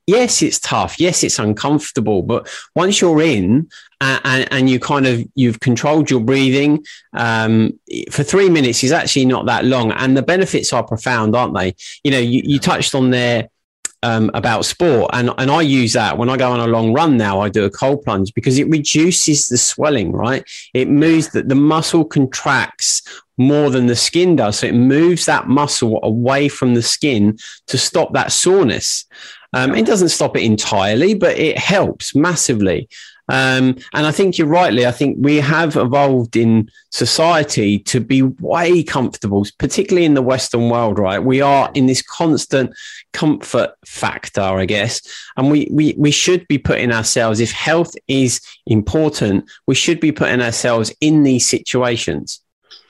yes, it's tough. Yes, it's uncomfortable. But once you're in and, and, and you kind of you've controlled your breathing um, for three minutes is actually not that long, and the benefits are profound, aren't they? You know, you, you touched on there um, about sport, and and I use that when I go on a long run. Now I do a cold plunge because it reduces the swelling. Right, it moves that the muscle contracts more than the skin does, so it moves that muscle away from the skin to stop that soreness. Um, it doesn't stop it entirely, but it helps massively. Um, and I think you're rightly. I think we have evolved in society to be way comfortable, particularly in the Western world. Right, we are in this constant comfort factor, I guess, and we we we should be putting ourselves. If health is important, we should be putting ourselves in these situations.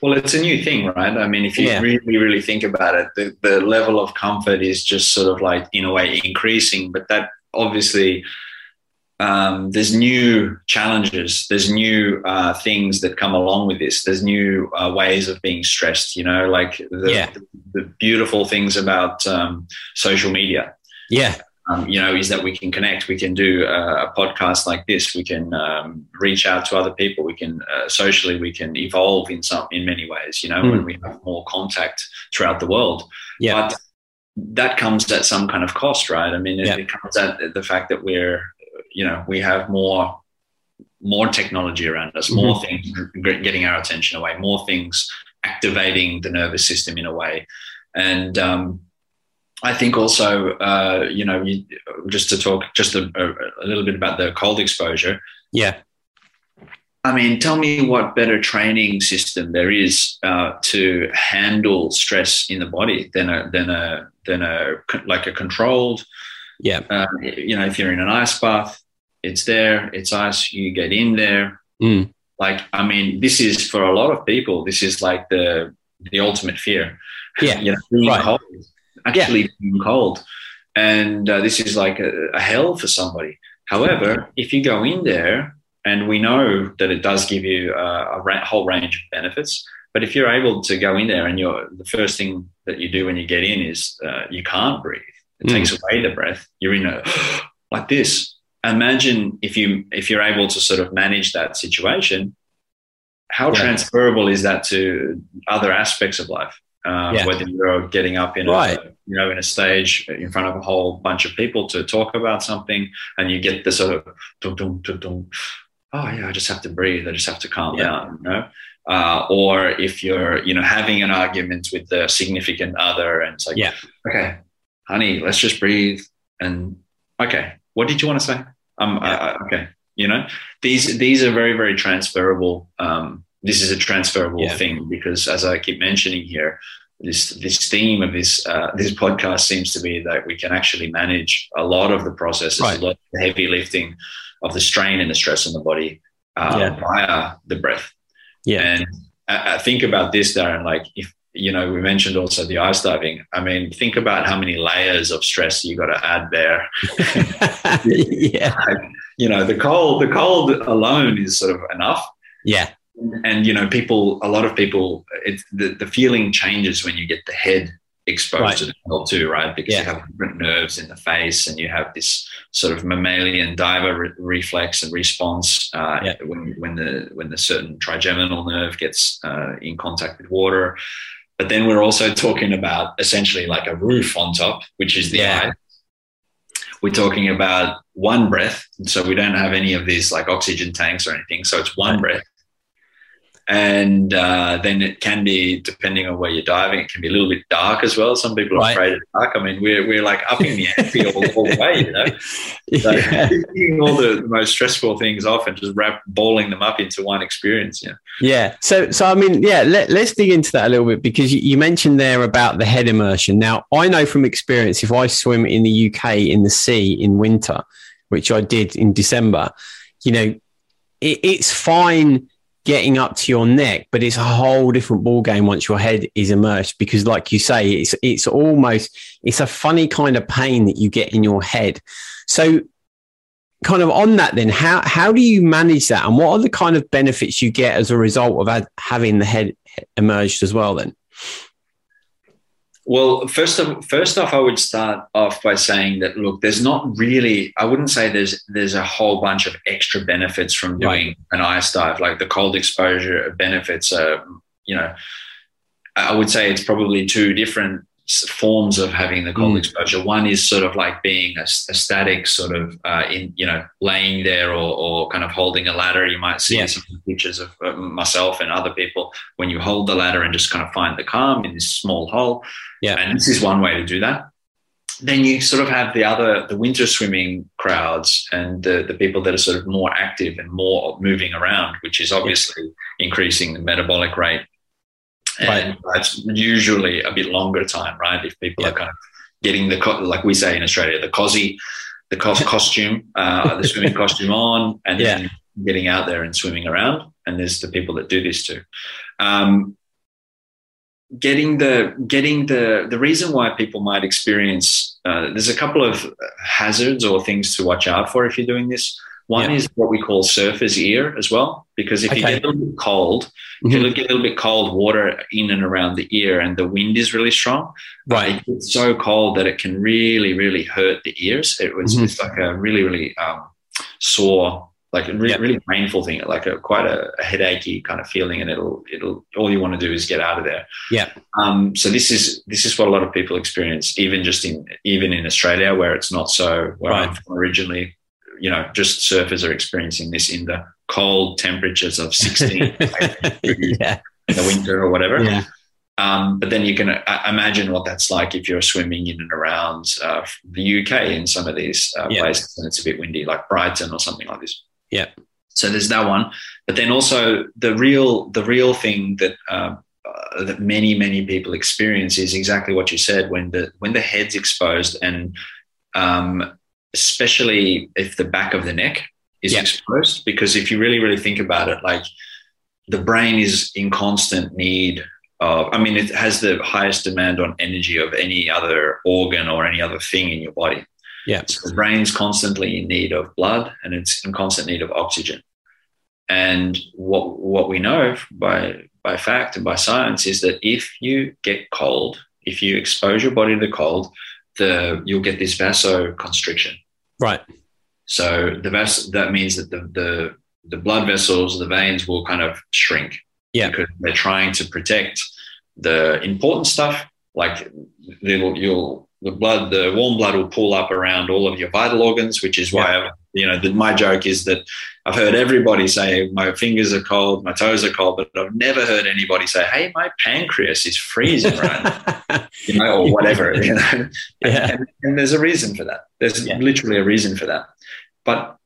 Well, it's a new thing, right? I mean, if you yeah. really, really think about it, the, the level of comfort is just sort of like, in a way, increasing. But that obviously, um, there's new challenges, there's new uh, things that come along with this. There's new uh, ways of being stressed, you know, like the, yeah. the, the beautiful things about um, social media. Yeah um, you know, is that we can connect. We can do a, a podcast like this. We can um, reach out to other people. We can uh, socially, we can evolve in some in many ways. You know, mm. when we have more contact throughout the world. Yeah. But that comes at some kind of cost, right? I mean, it, yeah. it comes at the fact that we're, you know, we have more more technology around us, more mm-hmm. things getting our attention away, more things activating the nervous system in a way, and um, I think also, uh, you know, you, just to talk just a, a, little bit about the cold exposure. Yeah. I mean, tell me what better training system there is uh, to handle stress in the body than a than a than a like a controlled. Yeah. Uh, you know, if you're in an ice bath, it's there. It's ice. You get in there. Mm. Like, I mean, this is for a lot of people. This is like the the ultimate fear. Yeah. you know, being right. cold actually yeah. being cold. And uh, this is like a, a hell for somebody. However, if you go in there, and we know that it does give you a, a ra- whole range of benefits, but if you're able to go in there and you're the first thing that you do when you get in is uh, you can't breathe. It mm. takes away the breath. You're in a like this. Imagine if you if you're able to sort of manage that situation. How yeah. transferable is that to other aspects of life? Um, yeah. Whether you're getting up in right. a you know in a stage in front of a whole bunch of people to talk about something, and you get the sort of dum, dum, dum, dum, oh yeah, I just have to breathe, I just have to calm yeah. down, you know. Uh, or if you're you know having an argument with the significant other, and it's like, yeah, okay, honey, let's just breathe, and okay, what did you want to say? Um, yeah. I, I, okay, you know, these these are very very transferable. Um, this is a transferable yeah. thing because, as I keep mentioning here, this this theme of this uh, this podcast seems to be that we can actually manage a lot of the processes, right. a lot of the heavy lifting of the strain and the stress on the body uh, yeah. via the breath. Yeah, and I, I think about this, Darren. Like if you know, we mentioned also the ice diving. I mean, think about how many layers of stress you got to add there. yeah, like, you know, the cold the cold alone is sort of enough. Yeah and you know people a lot of people it's the, the feeling changes when you get the head exposed right. to the cold too right because yeah. you have different nerves in the face and you have this sort of mammalian diver re- reflex and response uh, yeah. when, when the when the certain trigeminal nerve gets uh, in contact with water but then we're also talking about essentially like a roof on top which is the yeah. eye we're talking about one breath so we don't have any of these like oxygen tanks or anything so it's one breath and uh, then it can be depending on where you're diving it can be a little bit dark as well. Some people are right. afraid of dark. I mean we're, we're like up in the ante all, all, the way you know? So yeah. all the, the, most stressful things off and just wrap balling them up into one experience yeah. Yeah. So so i mean yeah let, us dig into that a little bit because you, you mentioned there about the head immersion. Now i know from experience if i swim in the uk in the sea in winter which i did in december you know it, it's fine getting up to your neck, but it's a whole different ball game once your head is immersed because, like you say, it's it's almost it's a funny kind of pain that you get in your head. So, kind of on that, then how how do you manage that, and what are the kind of benefits you get as a result of having the head emerged as well? Then. Well, first of first off, I would start off by saying that look, there's not really. I wouldn't say there's there's a whole bunch of extra benefits from doing right. an ice dive. Like the cold exposure benefits are, you know, I would say it's probably two different forms of having the cold mm. exposure. One is sort of like being a, a static sort of uh, in, you know, laying there or, or, kind of holding a ladder. You might see yeah. some pictures of myself and other people when you hold the ladder and just kind of find the calm in this small hole. Yeah. And this is one way to do that. Then you sort of have the other, the winter swimming crowds and the, the people that are sort of more active and more moving around, which is obviously yeah. increasing the metabolic rate and right. it's usually a bit longer time, right? If people are kind of getting the like we say in Australia, the cosy, the cos- costume, uh, the swimming costume on, and yeah. then getting out there and swimming around. And there's the people that do this too. Um, getting the getting the the reason why people might experience uh, there's a couple of hazards or things to watch out for if you're doing this. One yeah. is what we call surfer's ear as well, because if okay. you get a little bit cold, mm-hmm. if you mm-hmm. get a little bit cold water in and around the ear and the wind is really strong, right. It's so cold that it can really, really hurt the ears. It was mm-hmm. it's like a really, really um, sore, like a really, really painful thing, like a quite a, a, headachy kind of feeling, and it'll it'll all you want to do is get out of there. Yeah. Um, so this is this is what a lot of people experience, even just in even in Australia where it's not so where right. I'm from originally you know, just surfers are experiencing this in the cold temperatures of 16 yeah. in the winter or whatever. Yeah. Um, but then you can uh, imagine what that's like if you're swimming in and around uh, the UK in some of these uh, yeah. places and it's a bit windy, like Brighton or something like this. Yeah. So there's that one, but then also the real the real thing that um, uh, that many many people experience is exactly what you said when the when the head's exposed and um, especially if the back of the neck is exposed. Because if you really, really think about it, like the brain is in constant need of, I mean, it has the highest demand on energy of any other organ or any other thing in your body. Yeah. So the brain's constantly in need of blood and it's in constant need of oxygen. And what what we know by by fact and by science is that if you get cold, if you expose your body to the cold, the you'll get this vasoconstriction. Right. So the vas- that means that the, the the blood vessels, the veins will kind of shrink. Yeah. Because they're trying to protect the important stuff, like you'll the blood, the warm blood will pull up around all of your vital organs, which is why, yeah. you know, the, my joke is that I've heard everybody say my fingers are cold, my toes are cold, but I've never heard anybody say, hey, my pancreas is freezing right you know, or whatever, you know. Yeah. And, and, there's a reason for that. There's yeah. literally a reason for that. But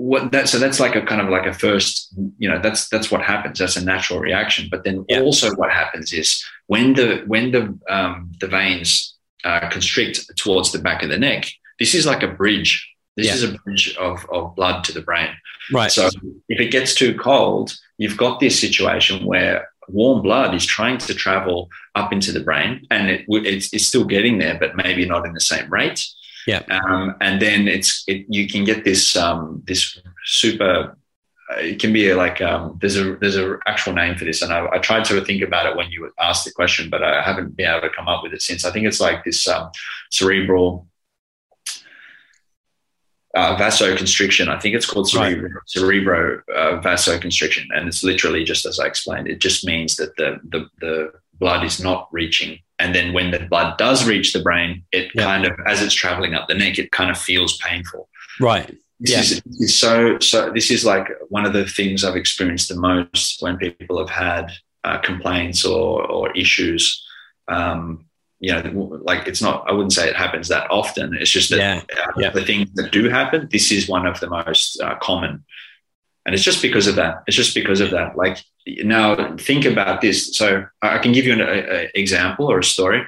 what that so that's like a kind of like a first you know that's that's what happens that's a natural reaction but then yeah. also what happens is when the when the um, the veins uh, constrict towards the back of the neck, this is like a bridge. This yeah. is a bridge of, of blood to the brain. Right. So if it gets too cold, you've got this situation where warm blood is trying to travel up into the brain and it, it's, it's still getting there, but maybe not in the same rate. Yeah. Um, and then it's it, you can get this um, this super it can be like um, there's a there's a actual name for this, and I, I, tried to think about it when you asked the question, but I haven't been able to come up with it since. I think it's like this um, cerebral uh, vasoconstriction. I think it's called cerebro, right. cerebro uh, vasoconstriction, and it's literally just as I explained. It just means that the the, the blood is not reaching, and then when the blood does reach the brain, it yeah. kind of as it's traveling up the neck, it kind of feels painful. Right this yeah. is, so so this is like one of the things i've experienced the most when people have had uh, complaints or or issues. Um, you know like it's not i wouldn't say it happens that often. It's just that yeah. Uh, yeah. the things that do happen this is one of the most uh, common. And it's just because of that. It's just because of that. Like now think about this. So i can give you an a, a example or a story.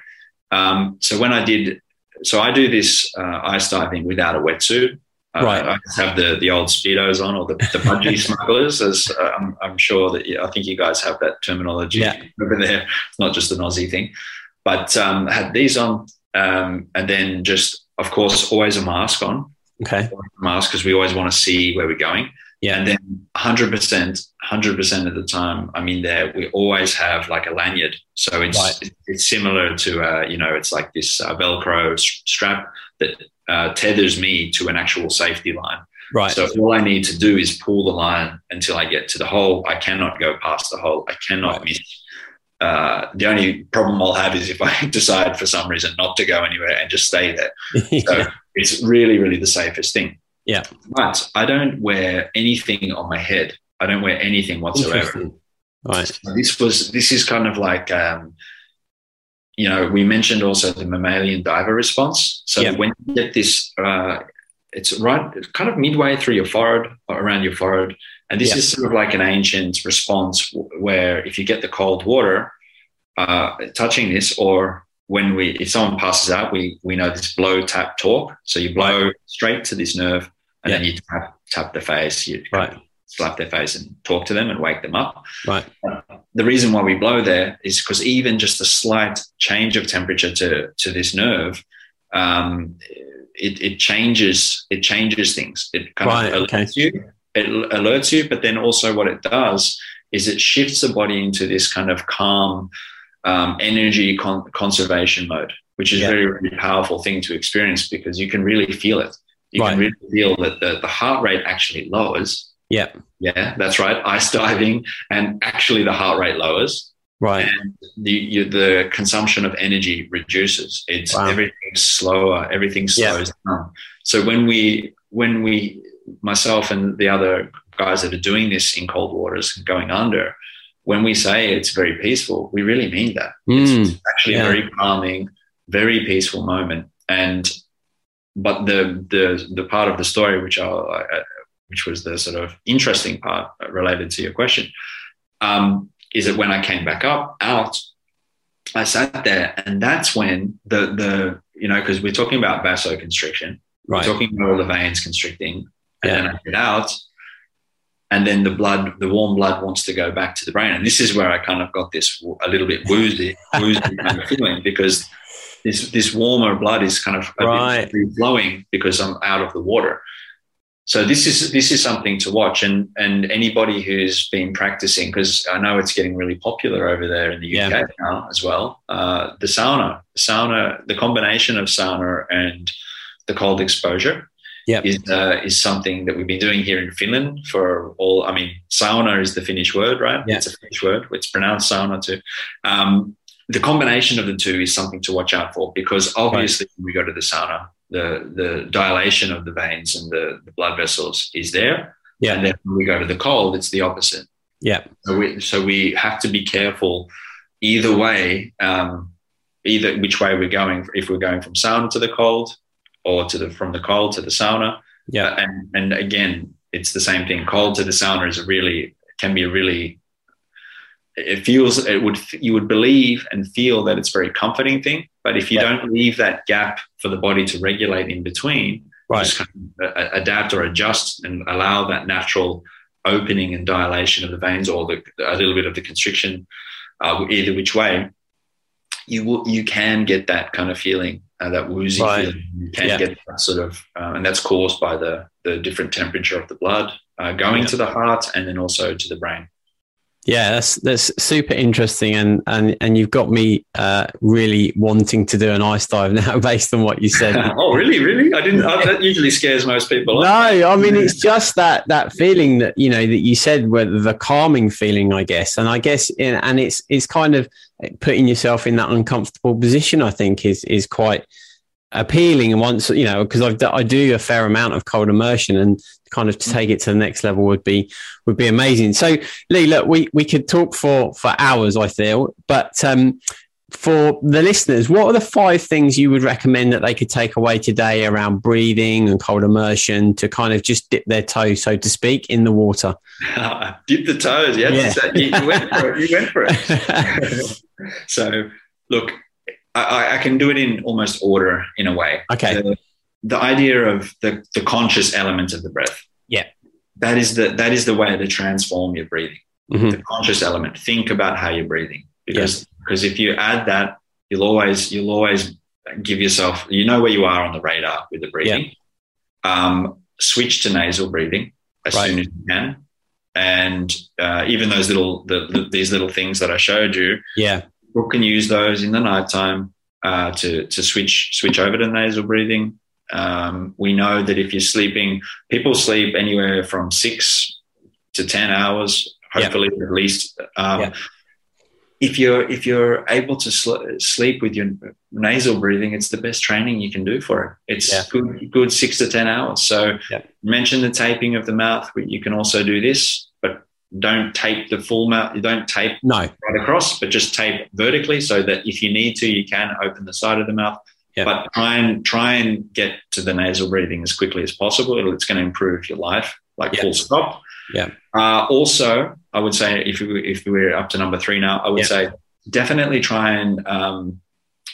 Um, so when i did so i do this uh, ice diving without a wetsuit uh, right. I have the, the old speedos on, or the, the budgie smugglers, as uh, I'm, I'm, sure that I think you guys have that terminology yeah. over there. It's not just an Aussie thing, but um, had these on, um, and then just of course always a mask on. Okay. us because we always want to see where we're going. Yeah. And then 100%, 100% of the time I'm in there, we always have like a lanyard. So it's Right. it's similar to, uh, you know, it's like this uh, Velcro strap that uh, tethers me to an actual safety line. Right. So all I need to do is pull the line until I get to the hole. I cannot go past the hole. I cannot Right. miss. Uh, the only problem I'll have is if I decide for some reason not to go anywhere and just stay there. So it's really, really the safest thing. Yeah. But I don't wear anything on my head. I don't wear anything whatsoever. Right. This was this is kind of like um, you know, we mentioned also the mammalian diver response. So Yeah. when you get this uh, it's right kind of midway through your forehead or around your forehead. And this Yeah. is sort of like an ancient response where if you get the cold water uh, touching this, or when we if someone passes out, we we know this blow tap talk. So you blow straight to this nerve, and then you tap tap the face. You Right. Slap their face and talk to them and wake them up. Right. The reason why we blow there is because even just a slight change of temperature to to this nerve. Um, it, it changes it changes things. It kind Right, of okay. alerts you. It alerts you, but then also what it does is it shifts the body into this kind of calm um, energy con- conservation mode, which is Yeah. a very, very powerful thing to experience because you can really feel it. You Right. can really feel that the, the heart rate actually lowers. Yeah. Yeah, that's right. Ice diving, and actually the heart rate lowers, Right. and the you, the consumption of energy reduces. It's Wow. everything's slower. Everything Yeah. slows down. So when we when we myself and the other guys that are doing this in cold waters and going under, when we say it's very peaceful, we really mean that. Mm, It's actually yeah. a very calming, very peaceful moment. And but the the the part of the story which I uh, which was the sort of interesting part related to your question um, is that when I came back up out, I sat there, and that's when the the you know because we're talking about vasoconstriction, Right. we're talking about all the veins constricting, and then I get out, and then the blood, the warm blood wants to go back to the brain, and this is where I kind of got this a little bit woozy, woozy kind of feeling because this this warmer blood is kind of Right. flowing because I'm out of the water. So this is this is something to watch, and and anybody who's been practicing, because I know it's getting really popular over there in the UK Yeah. now as well. Uh, the sauna, the sauna, the combination of sauna and the cold exposure Yep. is uh, is something that we've been doing here in Finland for all. I mean, sauna is the Finnish word, right? Yeah. It's a Finnish word. It's pronounced sauna too. Um, the combination of the two is something to watch out for because obviously when we go to the sauna, the the dilation of the veins and the, the blood vessels is there, Yeah. and then when we go to the cold, it's the opposite. Yeah. So we so we have to be careful either way, um, either which way we're going. If we're going from sauna to the cold, or to the from the cold to the sauna. Yeah. And and again, it's the same thing. Cold to the sauna is a really can be a really it feels it would you would believe and feel that it's a very comforting thing. But if you Yeah. don't leave that gap for the body to regulate in between, Right. just kind of adapt or adjust and allow that natural opening and dilation of the veins or the, a little bit of the constriction, uh, either which way, you will, you can get that kind of feeling, uh, that woozy Right. feeling. You can Yeah. get that sort of, uh, and that's caused by the the different temperature of the blood uh, going Yeah. to the heart and then also to the brain. Yeah, that's that's super interesting, and and and you've got me uh, really wanting to do an ice dive now, based on what you said. oh, really? Really? I didn't. uh, that usually scares most people. No, I mean it's just that that feeling that you know that you said, where the calming feeling, I guess, and I guess, in, and it's it's kind of putting yourself in that uncomfortable position. I think is is quite appealing. And once you know, because I do a fair amount of cold immersion, and kind of to take it to the next level would be would be amazing. So Leigh, look, we we could talk for for hours, I feel, but um, for the listeners, what are the five things you would recommend that they could take away today around breathing and cold immersion to kind of just dip their toe, so to speak, in the water? Dip the toes. Yeah, Yeah. You, you went for it. You went for it. so, look, I- I, I can do it in almost order in a way. Okay. The idea of the, the conscious element of the breath. Yeah. That is the that is the way to transform your breathing. Mhm. The conscious element. Think about how you're breathing because because if you add that, you'll always you'll always give yourself you know where you are on the radar with the breathing. um, switch to nasal breathing as Right. soon as you can. And uh, even those little the, the, these little things that I showed you, Yeah. people can use those in the nighttime uh, to to switch switch over to nasal breathing. Um, we know that if you're sleeping, people sleep anywhere from six to ten hours, Yeah. hopefully at least. Um, Yeah. If you're if you're able to sl- sleep with your nasal breathing, it's the best training you can do for it. It's Yeah. good good six to ten hours. So Yeah. mention the taping of the mouth. You can also do this, but don't tape the full mouth. You don't tape No. right across, but just tape vertically so that if you need to, you can open the side of the mouth. Yeah. But try and try and get to the nasal breathing as quickly as possible. It'll, it's going to improve your life, like Yeah. full stop. Yeah. Uh, also, I would say if we, if we're up to number three now, I would Yeah. say definitely try and um,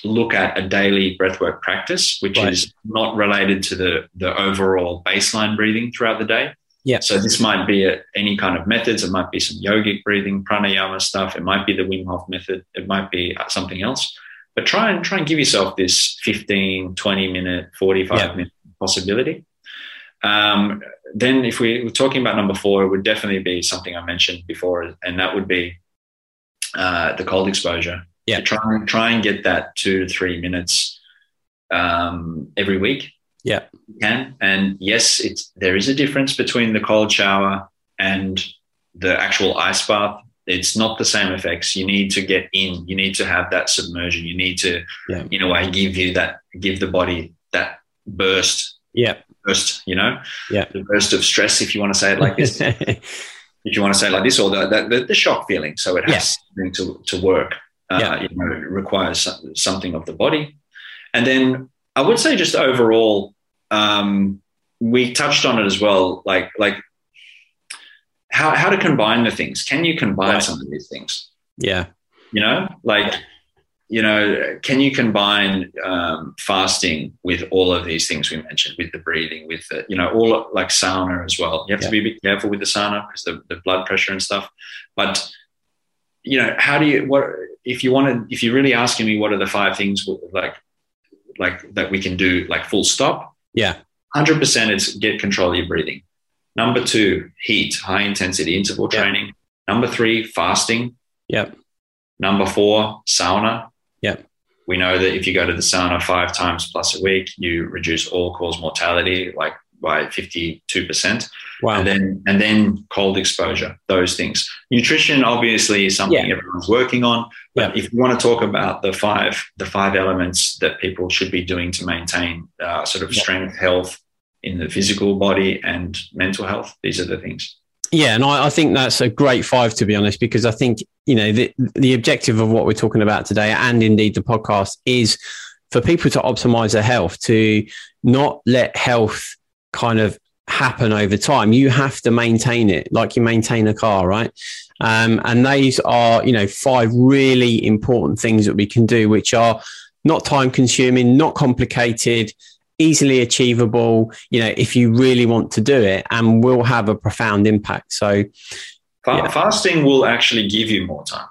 look at a daily breathwork practice, which Right. is not related to the the overall baseline breathing throughout the day. Yeah. So this might be a, any kind of methods. It might be some yogic breathing, pranayama stuff. It might be the Wim Hof method. It might be something else. But try and try and give yourself this 15, 20 minute, 45 Yeah. minute possibility. Um, then if we were talking about number four, it would definitely be something I mentioned before, and that would be uh, the cold exposure. Yeah. Try and try and get that two to three minutes um, every week. Yeah. You can. And yes, it's there is a difference between the cold shower and the actual ice bath. It's not the same effects. You need to get in. You need to have that submersion. You need to, Yeah. in a way, give you that, give the body that burst, Yeah. burst. You know, Yeah. the burst of stress, if you want to say it like this. if you want to say it like this, or the the, the, shock feeling. So it has something to to work. Uh, Yeah. You know, it requires something of the body, and then I would say just overall, um, we touched on it as well. Like like how how to combine the things. Can you combine Right. some of these things? yeah. You know, like you know, can you combine um, fasting with all of these things we mentioned, with the breathing, with the, you know, all like sauna as well? You have to be a bit careful with the sauna because the, the blood pressure and stuff. But you know, how do you what if you want to? If you're really asking me, what are the five things like like that we can do, like full stop? Yeah. Hundred percent, it's get control of your breathing. Number two, heat, high intensity interval Yeah. training. Number three, fasting. Yep. Number four, sauna. Yep. We know that if you go to the sauna five times plus a week, you reduce all cause mortality like by 52%. Wow. And then and then cold exposure, those things. Nutrition obviously is something Yeah. everyone's working on. But Yeah. if you want to talk about the five the five elements that people should be doing to maintain uh, sort of Yeah. strength, health in the physical body and mental health, these are the things. Yeah, and I, I think that's a great five to be honest, because I think you know the the objective of what we're talking about today, and indeed the podcast, is for people to optimize their health, to not let health kind of happen over time. You have to maintain it, like you maintain a car, right? Um, and these are you know five really important things that we can do, which are not time consuming, not complicated, easily achievable, you know, if you really want to do it and will have a profound impact. So, Yeah. Fasting will actually give you more time.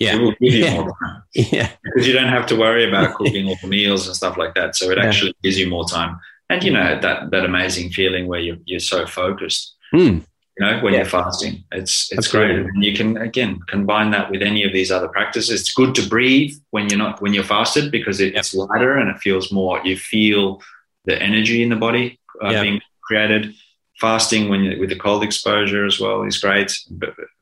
It yeah, will give you Yeah. more time. yeah, because you don't have to worry about cooking all the meals and stuff like that. So it Yeah. actually gives you more time. And you know that that amazing feeling where you're you're so focused. Mm, You know when Yeah. you're fasting, it's it's Absolutely. great. And you can again combine that with any of these other practices. It's good to breathe when you're not when you're fasted because it, it's lighter and it feels more. You feel the energy in the body uh, Yeah. being created. Fasting when you, with the cold exposure as well is great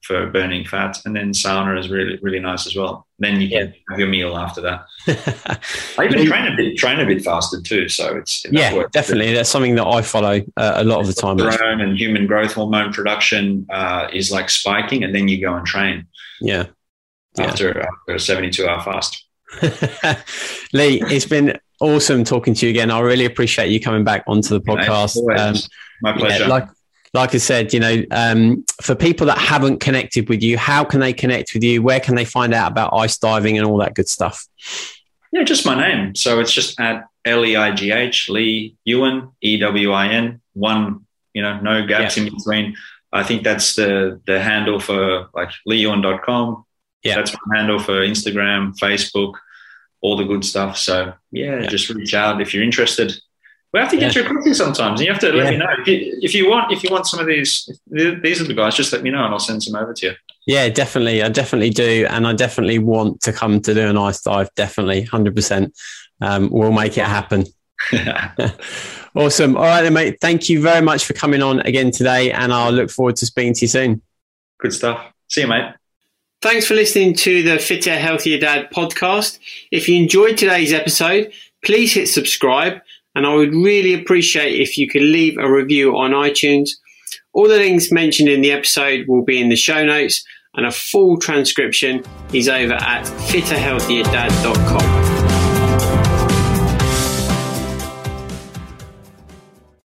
for burning fat, and then sauna is really really nice as well. Then you can have your meal after that. I even train a bit, train a bit fasted too. So it's yeah, definitely. That's something that I follow uh, a lot of the time. Testosterone and human growth hormone production uh, is like spiking, and then you go and train Yeah. Yeah. after, after a seventy-two hour fast. Leigh, it's been awesome talking to you again. I really appreciate you coming back onto the podcast. Um, My pleasure. Yeah, like like I said, you know, um, for people that haven't connected with you, how can they connect with you? Where can they find out about ice diving and all that good stuff? yeah, just my name. So it's just at L E I G H Leigh Ewin E W I N. One, you know, no gaps in between. I think that's the the handle for like leighewin.com. Yeah. That's my handle for Instagram, Facebook, all the good stuff. So yeah, Yeah. just reach out if you're interested. We have to get yeah. you a coffee sometimes. And you have to let me know if you, if you, want. If you want some of these, these are the guys. Just let me know, and I'll send some over to you. Yeah, definitely. I definitely do, and I definitely want to come to do an ice dive. Definitely, hundred um, percent. We'll make it happen. awesome. All right, then, mate. Thank you very much for coming on again today, and I'll look forward to speaking to you soon. Good stuff. See you, mate. Thanks for listening to the Fitter, Healthier Dad podcast. If you enjoyed today's episode, please hit subscribe, and I would really appreciate if you could leave a review on iTunes. All the links mentioned in the episode will be in the show notes, and a full transcription is over at fitterhealthierdad.com.